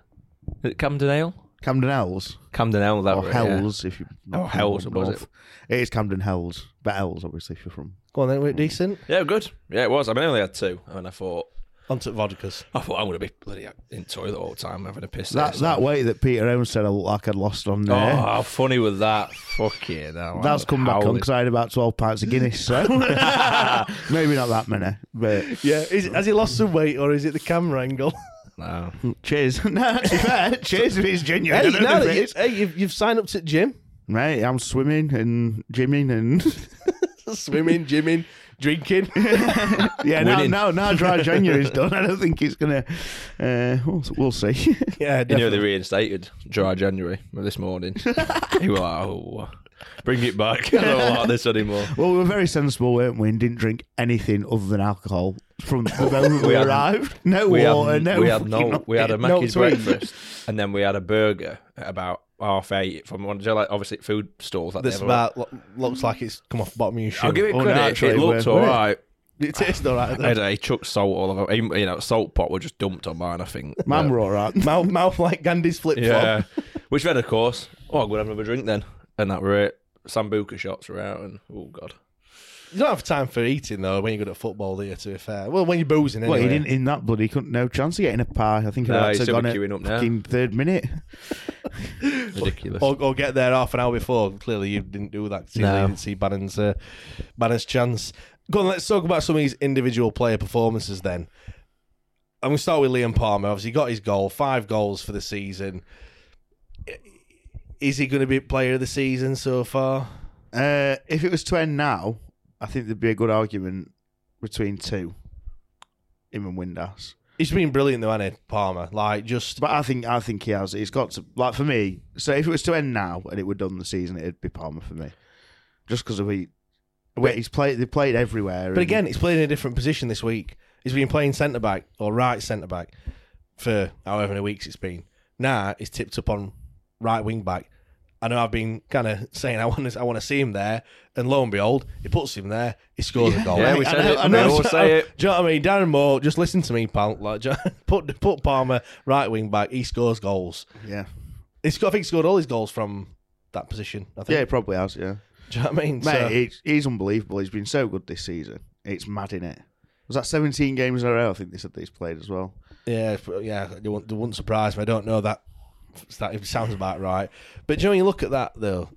Is it Camden Ale? Camden Hells. Camden Ale, that or was it, yeah. Hells, if you. Oh, Hells, was it? It is Camden Hells. But Hells, obviously, if you're from. Go on then, were it decent? Yeah, good. Yeah, it was. I mean, I only had two, and I thought, On to vodkas. I thought I'm going to be bloody in toilet all the time having a piss. That there, that so- way that Peter Owens said I looked like I'd lost on there. Oh, how funny was that? Fuck yeah, that That's come back on because I had about 12 pints of Guinness, so maybe not that many. But Yeah, is, has he lost some weight or is it the camera angle? No. cheers. no, to be fair, cheers if it's genuine. hey, I don't now know if that it you, is. hey you've, you've signed up to the gym, Right, I'm swimming and gymming and swimming, gymming, drinking. yeah, now, Winning. now now dry January is done. I don't think it's gonna. Uh, we'll, we'll see. yeah, You know, they definitely. reinstated dry January this morning. he was like, oh, bring it back. I don't like this anymore. well, we were very sensible, weren't we? And didn't drink anything other than alcohol from the moment we, We had- arrived. No we water, had, no. we had fucking no, we had a nothing. Mackey's breakfast, and then we had a burger at about half eight from one of the like obviously food stalls. That they This have about lo- looks like it's come off the bottom of your shoe. I'll give it credit. actually, it looked we're- all we're- right. It tastes all right. I had a chuck salt all over. Even, You know, salt pot were just dumped on mine. I think. Man, But- we're all right. mouth, mouth like Gandhi's flip flop. yeah. Which then, of course, oh, I'm gonna have another drink then, and that were it. Sambuca shots were out, and oh god. You don't have time for eating though when you're good at football, do you? To be fair, well, when you're boozing, anyway. Well, he didn't in that bloody. Couldn't no chance of getting a pie. I think No, he'd he's have still gone be at queuing up now. third minute. Ridiculous. or, or get there half an hour before. Clearly, you didn't do that. Clearly, No. you didn't see Bannan's uh, Bannan's chance. Go on, let's talk about some of these individual player performances. Then I'm going to start with Liam Palmer. Obviously, he got his goal, five goals for the season. Is he going to be player of the season so far? Uh, if it was to end now, I think there'd be a good argument between two. Him and Windass. He's been brilliant though, hasn't he, Palmer? Like just, But I think I think he has. He's got to like for me. So if it was to end now and it were done the season, it'd be Palmer for me, just because of he. Where he's played, they played everywhere. but again, he's playing in a different position this week. He's been playing centre back or right centre back for however many weeks it's been. Now he's tipped up on right wing back. I know I've been kind of saying I want to I want to see him there, and lo and behold, he puts him there. He scores a goal. Yeah, we I said know- it. I We know. all say it. Do you know what I mean? Darren Moore, just listen to me, pal. Like, put put Palmer right wing back. He scores goals. yeah, He's got, I think he scored all his goals from that position. I yeah, think. he probably has. Yeah, Do you know what I mean? mate, So- he's, he's unbelievable. He's been so good this season. It's mad in it. Was that 17 games in a row? I think they said that he's played as well. Yeah, yeah, it wouldn't, it wouldn't surprise me. I don't know that That sounds about right. But do you know when you look at that though,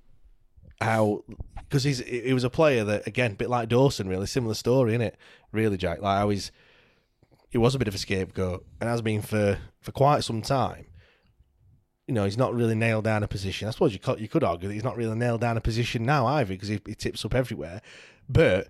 how because he's he was a player that again, a bit like Dawson, really similar story, is it? Really, Jack. Like how he's he was a bit of a scapegoat and has been for for quite some time. You know, he's not really nailed down a position. I suppose you could, you could argue that he's not really nailed down a position now either because he, he tips up everywhere. But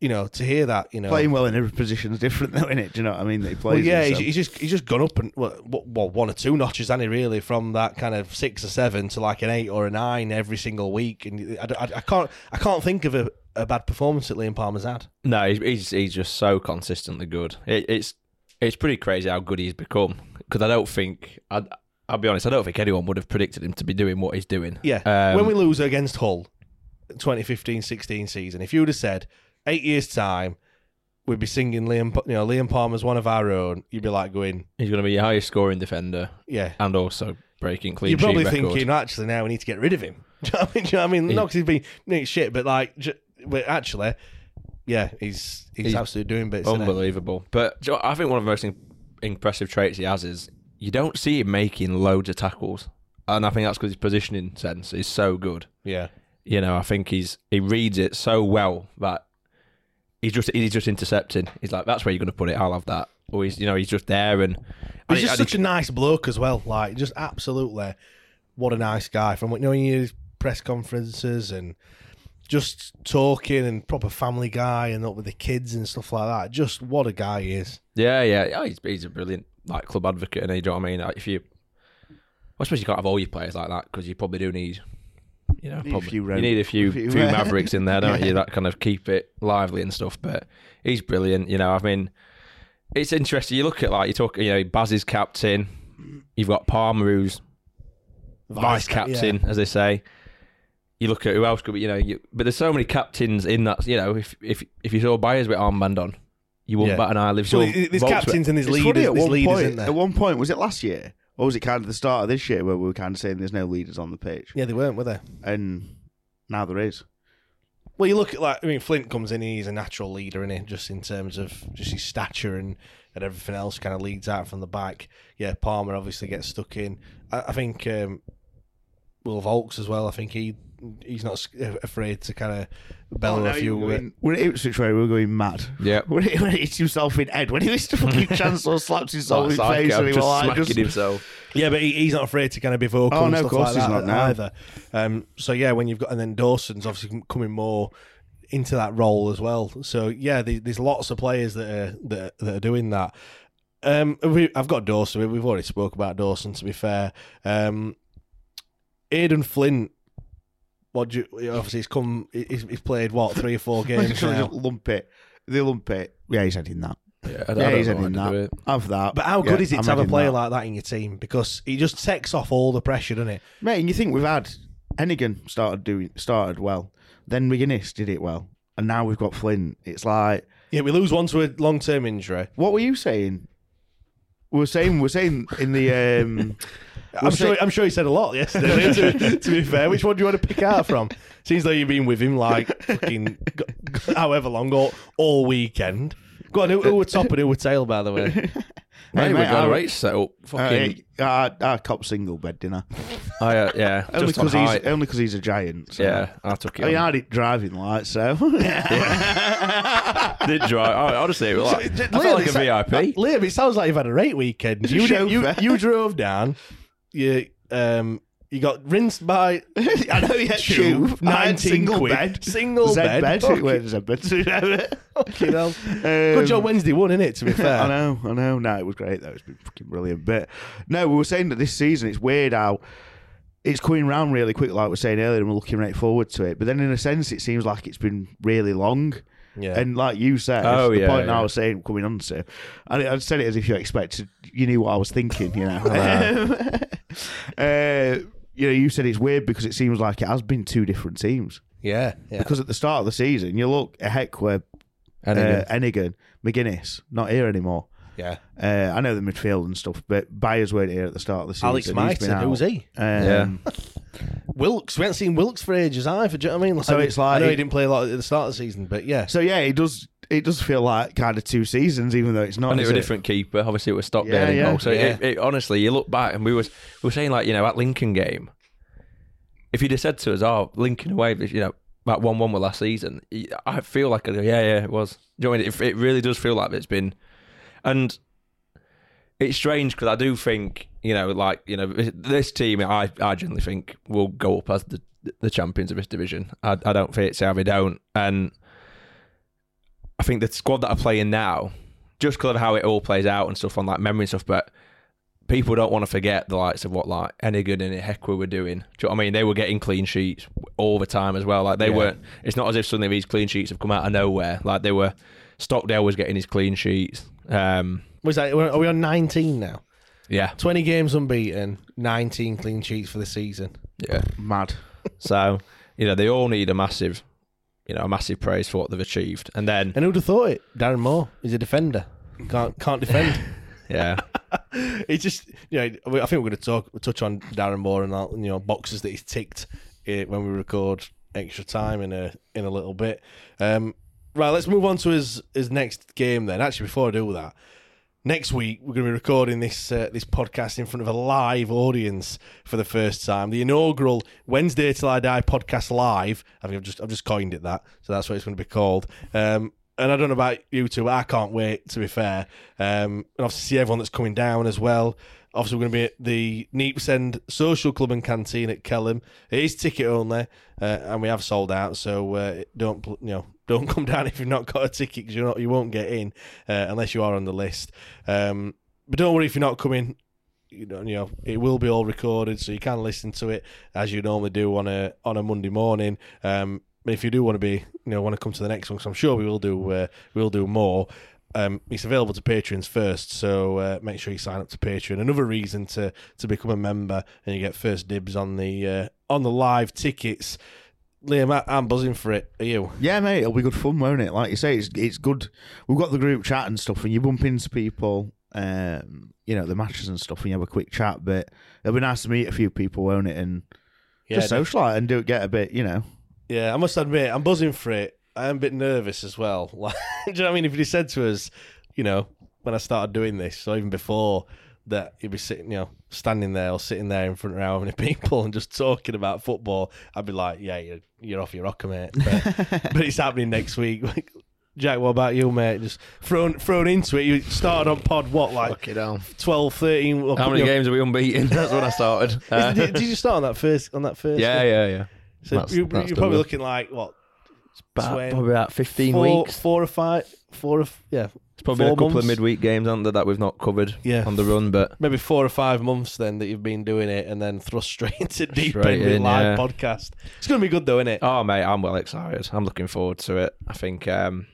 you know, to hear that, you know, Playing well in every position is different, though, isn't it? Do you know what I mean? That he plays. well, yeah, in, he's, so- he's just he's just gone up and well, well, one or two notches, hasn't he? Really, from that kind of six or seven to like an eight or a nine every single week, and I, I, I can't I can't think of a, a bad performance that Liam Palmer's had. No, he's he's, he's just so consistently good. It, it's it's pretty crazy how good he's become. Because I don't think I I'll be honest, I don't think anyone would have predicted him to be doing what he's doing. Yeah, Um, when we lose against Hull, 2015-16 season, if you would have said eight years time. We'd be singing Liam, you know, Liam Palmer's one of our own. You'd be like going, he's going to be your highest scoring defender. Yeah. and also breaking clean You're probably sheet record. thinking, actually, now we need to get rid of him. Do you know what I mean? Do you know what I mean? Not because he's been doing shit, but like, ju- but actually, yeah, he's he's, He's absolutely doing bits. Unbelievable. But do you know, I think one of the most im- impressive traits he has is you don't see him making loads of tackles, and I think that's because his positioning sense is so good. Yeah. You know, I think he's he reads it so well that he's just he's just intercepting. He's like, that's where you're going to put it. I'll have that. Or he's you know he's just there and He's just and such a nice bloke as well. Like, just absolutely, what a nice guy. From what you know, his press conferences and just talking and proper family guy and up with the kids and stuff like that. Just what a guy he is. Yeah, yeah, yeah. He's, he's a brilliant like club advocate, and you know what I mean. Like, if you, I suppose you can't have all your players like that because you probably do need, you know, Need a probably, few you round- need a few a few- few mavericks in there, don't Yeah. you? That kind of keep it lively and stuff. But he's brilliant. You know, I mean, it's interesting. You look at like you talk, you know, Baz is captain. You've got Palmer who's vice, Vice cap- captain, as they say. You look at who else could be, you know, you, but there's so many captains in that. You know, if if if you saw Byers with armband on, you wouldn't Yeah. bat an eye. If Well, there's captains with- and there's It's leaders. funny, at There's one leaders, point, there? At one point, was it last year? Or was it kind of the start of this year where we were kind of saying there's no leaders on the pitch? Yeah, they weren't, were they? And now there is. Well, you look at like I mean, Flint comes in. He's a natural leader, in it, just in terms of just his stature and, and everything else. Kind of leads out from the back. Yeah, Palmer obviously gets stuck in. I, I think um, Will Vaulks as well. I think he he's not afraid to kind of bellow Oh, no, a few. you were going- When it Ipswich way, we were going mad. Yeah. When he, when he hits himself in head, when he missed a fucking chance or slaps himself Like in the face, and he just was like, smacking just, himself. Yeah, but he, he's not afraid to kind of be vocal Oh, and no, of stuff course like he's not now. either. Um, so yeah, when you've got and then Dawson's obviously coming more into that role as well. So yeah, there- there's lots of players that are that, that are doing that. Um, we, I've got Dawson. We've already spoke about Dawson. To be fair, um, Aden Flint. What do you, obviously he's come. He's, he's played what three or four games now. lump it. They lump it. Yeah, he's heading that. Yeah, I, I Yeah, don't he's know heading how to do that. it. Have that. But how Yeah, good is it I'm to have a player that. like that in your team? Because he just takes off all the pressure, doesn't it? Mate, and you think we've had Hennigan started doing started well, then McGuinness did it well, and now we've got Flint. It's like Yeah, we lose one to a long term injury. what were you saying? We were saying we we're saying in the um I'm we're sure. I'm sure he said a lot yesterday. to, to be fair, which one do you want to pick out from? Seems like you've been with him like fucking g- g- however long all, all weekend. Go on, who, who were top and who were tail, by the way? Mate, Hey, we've mate, got I- a race set up. Fucking, uh, I, I cop single bed dinner I, uh, yeah, only just on because he's only because he's a giant. So. Yeah, I took it. I mean, on. I had it driving light, so did drive. Oh, honestly, it was like, So, I felt like a Liam, VIP. sou- Liam, it sounds like you've had a great weekend. You, did, you, you drove down. You um. You got rinsed by I know you had Tube, tube, 19 single quid. bed, Single Z bed. bed, Fucking- Wait, Z bed. Fucking hell. Good job Wednesday one, innit, to be fair. I know, I know. No, it was great though. It's been fucking brilliant. But no, we were saying that this season it's weird how it's coming round really quick, like we were saying earlier, and we're looking right forward to it. But then in a sense, it seems like it's been really long. Yeah. And like you said, Oh, the yeah, point I was saying coming on to, I, I said it as if you expected, you knew what I was thinking, you know. uh, you know, you said it's weird because it seems like it has been two different teams. Yeah, yeah. Because at the start of the season, you look a heck where Hennigan. uh, McGuinness, not here anymore. Yeah. Uh, I know the midfield and stuff, but Byers weren't here at the start of the season. Alex He's Mighten, been out. who's he? Um, Wilks. We haven't seen Wilks for ages either. Do you know what I mean? So it's like- I know he didn't play a lot at the start of the season, but yeah. So yeah, it does. it does feel like kind of two seasons, even though it's not. and it is was a different keeper. Obviously, it was Stockdale Yeah, yeah. goal. So Yeah. It, it, honestly, you look back and we was we were saying like you know at Lincoln game, if you'd have said to us, "Oh, Lincoln away," you know, that one one with last season, I feel like yeah, yeah, it was. Do you know what I mean? It, it really does feel like it's been, and it's strange because I do think you know, like you know, this team, I I generally think will go up as the the champions of this division. I I don't think it's how they don't, and I think the squad that are playing now, just because of how it all plays out and stuff on like memory and stuff, but people don't want to forget the likes of what like Enigan and Ihiekwe were doing. Do you know what I mean? They were getting clean sheets all the time as well. Like they Yeah. weren't. It's not as if suddenly these clean sheets have come out of nowhere. Like they were. Stockdale was getting his clean sheets. Um, Was that? Are we on 19 now? yeah, 20 games unbeaten, 19 clean sheets for the season. yeah, mad. So you know they all need a massive, you know, a massive praise for what they've achieved. And then And who'd have thought it? Darren Moore. He's a defender. Can't can't defend. yeah, it's just you know I think we're going to talk touch on Darren Moore and that, you know boxes that he's ticked eh, when we record extra time in a in a little bit. Um, right, let's move on to his his next game then. Actually, before I do that, next week we're going to be recording this uh, this podcast in front of a live audience for the first time. The inaugural Wednesday Till I Die podcast live. I think I've just I've just coined it that, so that's what it's going to be called. Um, and I don't know about you two, but I can't wait. To be fair, um, and obviously see everyone that's coming down as well. Obviously, we're going to be at the Neepsend Social Club and Canteen at Kelham. It is ticket only, uh, and we have sold out. So uh, don't you know don't come down if you've not got a ticket because you're not you won't get in uh, unless you are on the list. Um, but don't worry if you're not coming. You know, you know, it will be all recorded, so you can listen to it as you normally do on a on a Monday morning. Um, but if you do want to be, you know, want to come to the next one, because I'm sure we will do, uh, we'll do more. Um, it's available to patrons first, so uh, make sure you sign up to Patreon. Another reason to to become a member, and you get first dibs on the uh, on the live tickets. Liam, I- I'm buzzing for it. Are you? Yeah, mate, it'll be good fun, won't it? Like you say, it's it's good. We've got the group chat and stuff, and you bump into people, um, you know, the matches and stuff, and you have a quick chat. But it'll be nice to meet a few people, won't it? And just socialise and do get a bit, you know. Yeah, I must admit, I'm buzzing for it. I am a bit nervous as well. Like, do you know what I mean? If you'd said to us, you know, when I started doing this, or even before, that you'd be sitting, you know, standing there or sitting there in front of how many people and just talking about football, I'd be like, yeah, you're, you're off your rocker, mate. But, but it's happening next week. Jack, what about you, mate? Just thrown thrown into it. You started on pod, what, like Fuck 12, 13? well, How many you know- games are we unbeaten? That's when I started. Uh, did, did you start on that first? On that first? yeah, game? yeah, yeah. So That's- you, that's you're probably well. looking like what? About, 20 probably about 15 four, weeks. four or five, four or yeah, It's probably four a couple months. of midweek games under that that we've not covered Yeah. on the run, but maybe four or five months then that you've been doing it, and then thrust straight into deep Straight end with in, live yeah. podcast. It's going to be good though, isn't it? oh mate, I'm well excited. I'm looking forward to it. I think um,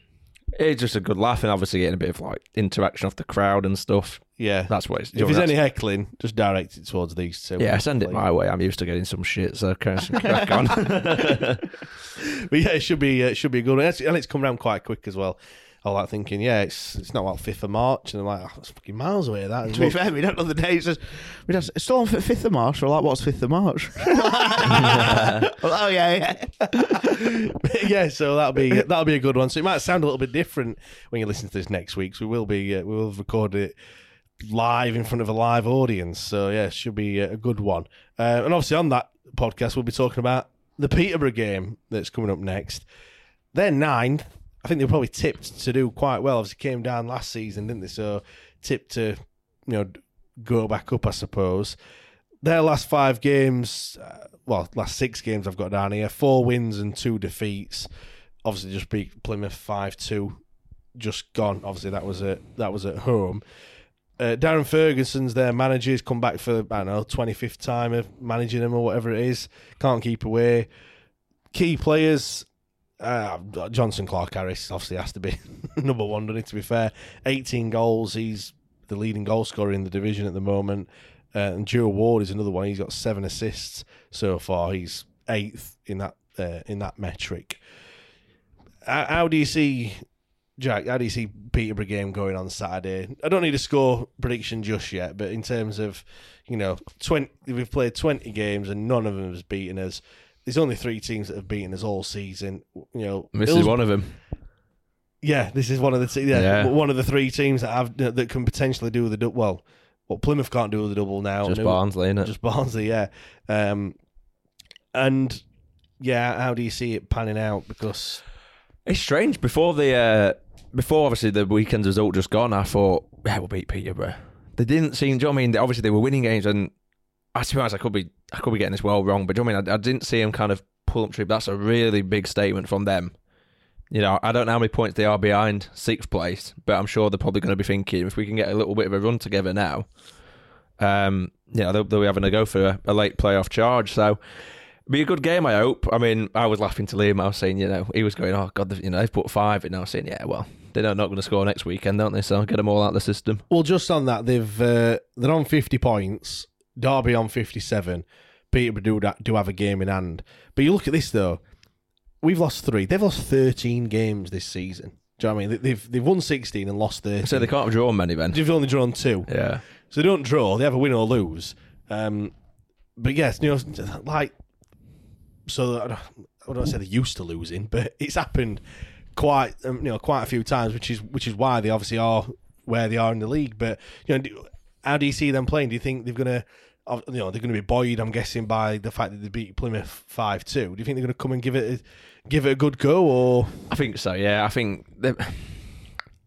it's just a good laugh and obviously getting a bit of like interaction off the crowd and stuff. Yeah, That's what it's. if there's that's- any heckling, just direct it towards these two. yeah, send it my way. I'm used to getting some shit, so can crack on. but yeah, it should be uh, it should be a good, one. and it's, and it's come around quite quick as well. I like thinking, yeah, it's it's not like fifth of March, and I'm like, oh, it's fucking miles away. That To be fair, we don't know the dates. We don't- it's still on fifth of March. We're like, what's fifth of March? oh yeah, yeah. yeah, so that'll be that'll be a good one. So it might sound a little bit different when you listen to this next week. So we will be uh, we will record it live in front of a live audience. So yeah, it should be uh, a good one. Uh, and obviously on that podcast, we'll be talking about the Peterborough game that's coming up next. They're ninth. I think they were probably tipped to do quite well. Obviously came down last season, didn't they? So tipped to you know go back up, I suppose. Their last five games, uh, well, last six games I've got down here, four wins and two defeats. Obviously, just beat Plymouth five two, just gone. Obviously, that was at that was at home. Uh, Darren Ferguson's their manager. He's come back for I don't know twenty fifth time of managing them or whatever it is. Can't keep away. Key players. Uh, Jonson Clarke-Harris obviously has to be number one, doesn't he? To be fair, 18 goals. He's the leading goal scorer in the division at the moment. Uh, and Joe Ward is another one. He's got seven assists so far. He's eighth in that uh, in that metric. How, how do you see Jack? How do you see Peterborough game going on Saturday? I don't need a score prediction just yet, but in terms of you know, twenty we've played twenty games and none of them has beaten us. There's only three teams that have beaten us all season. You know, this is one of them. Yeah, this is one of the te- yeah, Yeah. one of the three teams that have that can potentially do the double. Well, what Plymouth can't do with the double now. Just Barnsley, innit? Just Barnsley, yeah. Um, and yeah, how do you see it panning out? Because It's strange. Before the uh, before obviously the weekend's result just gone, I thought, yeah, we'll beat Peterborough. They didn't seem. Do you know what I mean? They- Obviously, they were winning games, and I to be honest, I could be I could be getting this well wrong, but do you know I mean? I, I didn't see him kind of pull up trip. That's a really big statement from them. You know, I don't know how many points they are behind sixth place, but I'm sure they're probably going to be thinking if we can get a little bit of a run together now, um, you know, they'll, they'll be having a go for a, a late playoff charge. So be a good game, I hope. I mean, I was laughing to Liam. I was saying, you know, he was going, "Oh God, you know, they've put five in." I was saying, "Yeah, well, they're not going to score next weekend, don't they? So get them all out of the system." well, just on that, they've uh, they're on fifty points. Derby on fifty-seven. Peterborough do, do have a game in hand. But you look at this though. We've lost three. They've lost thirteen games this season. Do you know what I mean? They- They've they've won sixteen and lost thirteen. So they can't have drawn many, then. They've only drawn two. Yeah. So they don't draw. They have a win or lose. Um, but yes, you know, like so. I don't, say they're used to losing, but it's happened quite um, you know quite a few times, which is which is why they obviously are where they are in the league. But you know, do- how do you see them playing? Do you think they're gonna uh, you know they're going to be buoyed? I'm guessing by the fact that they beat Plymouth five two. Do you think they're going to come and give it a, give it a good go or? I think so. Yeah, I think.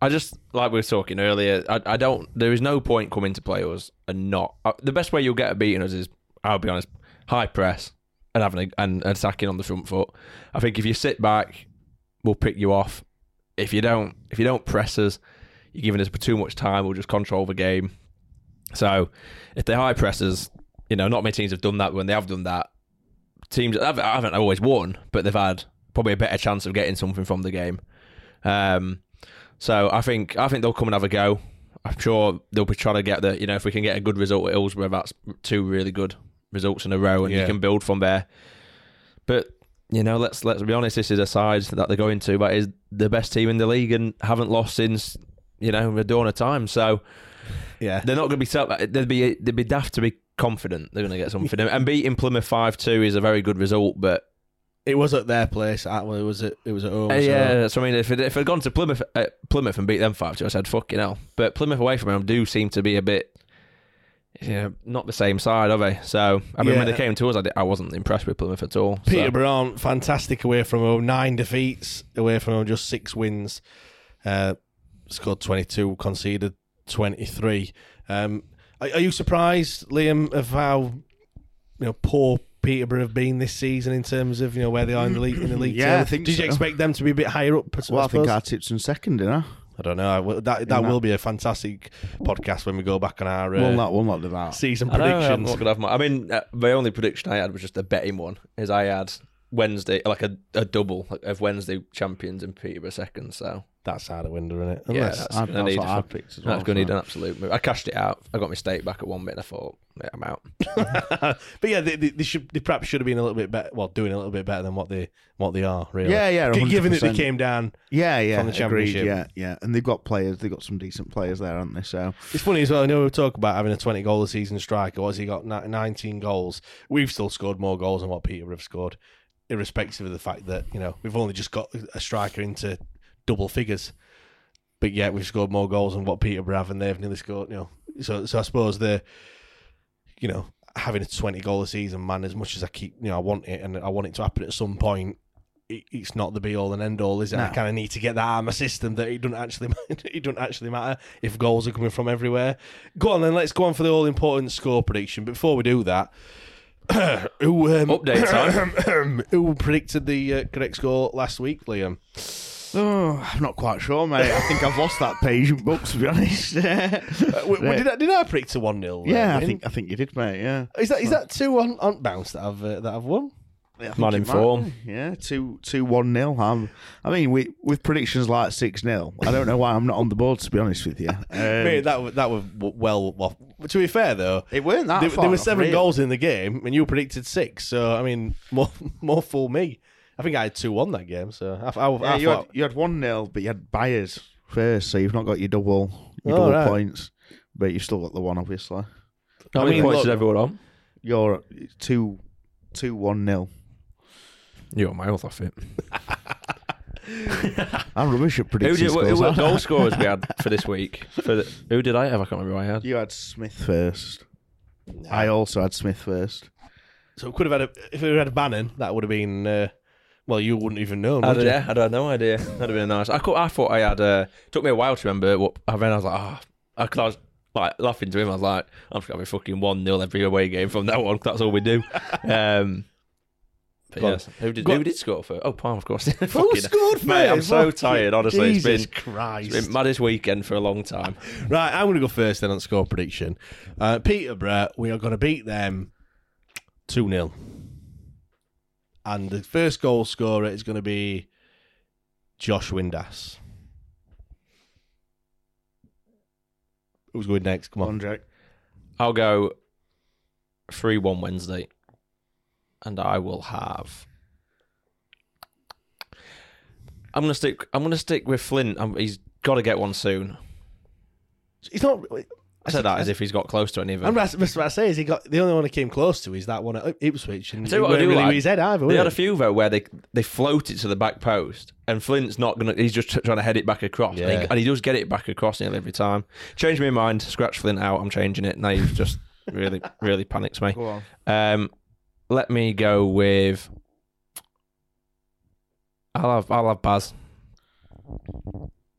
I just like we were talking earlier. I, I don't. There is no point coming to play us and not. Uh, the best way you'll get at beating us is, I'll be honest, high press and having a, and attacking on the front foot. I think if you sit back, we'll pick you off. If you don't, if you don't press us, you're giving us too much time. We'll just control the game. So, if they high press us, you know, not many teams have done that. When they have done that, teams haven't, haven't always won, but they've had probably a better chance of getting something from the game. Um, so I think I think they'll come and have a go. I'm sure they'll be trying to get the you know if we can get a good result at Hillsborough, that's two really good results in a row, and Yeah. you can build from there. But you know, let's let's be honest. This is a side that they're going to But that is the best team in the league and haven't lost since you know the dawn of time. So yeah, they're not going to be self. They'd be they'd be daft to be confident they're going to get something. and beating Plymouth five two is a very good result, but It was at their place. At, well, it was at it was at home. Uh, so- yeah, so I mean, if it, if I'd gone to Plymouth, uh, Plymouth and beat them five two, I said fucking hell. But Plymouth away from them do seem to be a bit, you know, not the same side, are they? So I mean, when they came to us, I, di- I wasn't impressed with Plymouth at all. so- Peterborough aren't fantastic away from home. Nine defeats away from home, just six wins. Uh, scored 22, conceded 23. Um, are, are you surprised, Liam, of how you know poor Peterborough have been this season in terms of you know where they are in the league? In the league, Yeah. I think Did you so. expect them to be a bit higher up? Well, I think suppose? our tips in second, didn't I? I don't know. I will- That that that- will be a fantastic podcast when we go back on our uh, We'll not, we'll not do that. season I know, I'm predictions. not gonna have my. I mean, uh, the only prediction I had was just a betting one. Is I had Wednesday like a, a double of Wednesday champions and Peterborough second. So That's out of window, isn't it? yeah, Unless- that's, I'd- gonna that's need what a- I picked as well, That's going to need an absolute move. I cashed it out. I got my stake back at one bit, and I thought, yeah, I'm out. but yeah, they, they, they should they perhaps should have been a little bit better. Well, doing a little bit better than what they what they are. Really, Yeah, yeah, G- Given that they came down, Yeah, yeah, from the agreed. Yeah, yeah, and they've got players. They've got some decent players there, aren't they? So It's funny as well. I know we talk about having a twenty goal a season striker. What's he got? Nineteen goals. We've still scored more goals than what Peter have scored, irrespective of the fact that you know we've only just got a striker into double figures. But yet we've scored more goals than what Peter have, and they've nearly scored. You know, so so I suppose the, you know, having a twenty goal a season, man. As much as I keep, you know, I want it, and I want it to happen at some point. it- It's not the be all and end all, is it? I kind of need to get that out of my system that it doesn't actually it doesn't actually matter if goals are coming from everywhere. Go on then, let's go on for the all important score prediction. Before we do that, who um, Update time. who predicted the uh, correct score last week, Liam? oh, I'm not quite sure, mate. I think I've lost that page in books, to be honest. Uh, w- w- did, I, did I predict a one 0 yeah, I think I think you did, mate. Yeah, is that is that two on, on bounce that I've uh, that I've won? I think Man in might form. be. Yeah, two two one nil. Um, I mean, we, with predictions like six 0 I don't know why I'm not on the board. To be honest with you, um, Mate, that w- that was w- well off. To be fair though, it weren't that there, far there were off, seven really. goals in the game, and you predicted six. So I mean, more more fool me. I think I had two one that game. So I, I, Yeah, I you had you had one 0 but you had Byers first, so you've not got your double your Oh, double right. points, but you've still got the one, obviously. How I many mean, points look- did everyone on? You're two two one nil. You're miles off it. I'm rubbish at Who predicting did, scores. who were aren't goal scorers we had for this week? For the, who did I have? I can't remember who I had. You had Smith first. I also had Smith first. So we could have had a, if we had a Bannan, that would have been. Uh, well, you wouldn't even know. I Would had, you? yeah, I'd had no idea. That'd have been nice. I, cou- I thought I had. Uh, took me a while to remember what. And then I was like, ah, I, 'cause I was like laughing to him. I was like, I'm just gonna be fucking one 0 every away game from now on. 'cause That's all we do. Um, but Go on. yes, who did Go who on. did score first? Oh, Palm, of course. Who Fucking- scored Mate, I'm first? so Fuck tired. Honestly, Jesus it's been Christ. it's been maddest weekend for a long time. Right, I'm going to go first then on score prediction. Uh, Peterborough, we are going to beat them 2 0. And the first goal scorer is going to be Josh Windass. Who's going next? Come on. On, Jake. I'll go three one Wednesday, and I will have. I'm gonna stick. I'm gonna stick with Flint. i he's got to get one soon. He's not. I said that as if he's got close to any of I'm them. about to, about to say, is he got the only one he came close to is that one at Ipswich, and he what I do really like. with his head either. They had a few though where they they float it to the back post, and Flint's not gonna. He's just trying to head it back across, and, Yeah. he, and he does get it back across nearly every time. Change my mind. Scratch Flint out. I'm changing it. Now you've just really really panics me. Go on. Um, let me go with. I'll have I'll have Baz.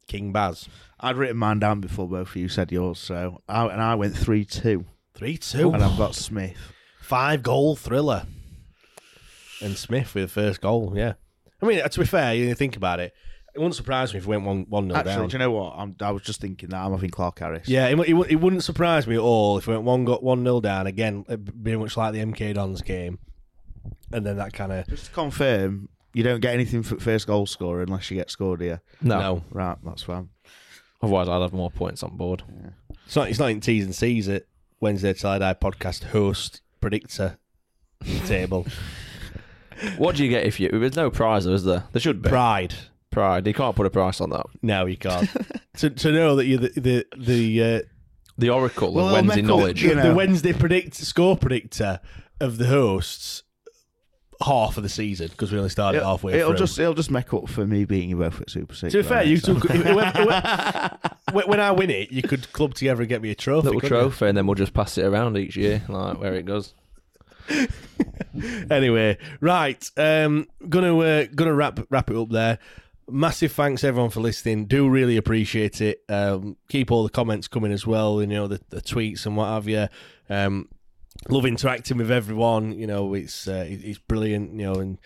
King Baz. I'd written mine down before both of you said yours, so I, and I went three two, 3 2. and I've got Smith. Five goal thriller. And Smith with the first goal, yeah. I mean, to be fair, you think about it, it wouldn't surprise me if we went 1 1 0 Actually, down. do you know what? I'm, I was just thinking that I'm having Clarke-Harris. Yeah, it, it, it wouldn't surprise me at all if we went 1 got 1 0 down again, uh, it'd much like the MK Dons game. And then that kind of. Just to confirm, you don't get anything for first goal scorer unless you get scored here. No. No. Right, that's fine. Otherwise, I'd have more points on board. It's not, it's not in T's and C's it. Wednesday Till I podcast host predictor table. What do you get if you? There's no prize, though, is there? There should be. Pride. Pride. You can't put a price on that. No, you can't. to, to know that you're the the the, uh, The oracle Well, of Wednesday Michael- knowledge. you the, know. Wednesday predict score predictor of the hosts half of the season because we only started It'll, halfway it'll through. just it'll just make up for me beating you both at Super Six. to be fair, you next two, time. could- when, when- when I win it, you could club together and get me a trophy. Little couldn't you? trophy, and then we'll just pass it around each year, like where it goes. anyway, right. Um, gonna uh, gonna wrap wrap it up there. Massive thanks everyone for listening. Do really appreciate it. Um, keep all the comments coming as well. You know the, the tweets and what have you. Um, love interacting with everyone. You know it's uh, it's brilliant. You know, and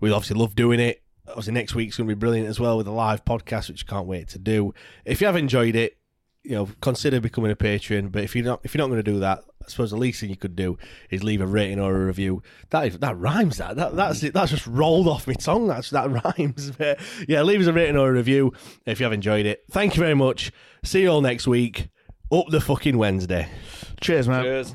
we obviously love doing it. Obviously next week's gonna be brilliant as well with a live podcast, which I can't wait to do. If you have enjoyed it, you know, consider becoming a patron. But if you're not, if you're not going to do that, suppose the least thing you could do is leave a rating or a review. That is, that rhymes. That that that's it. That's just rolled off my tongue. That's that rhymes. But yeah, leave us a rating or a review if you have enjoyed it. Thank you very much. See you all next week. Up the fucking Wednesday. Cheers, man. Cheers.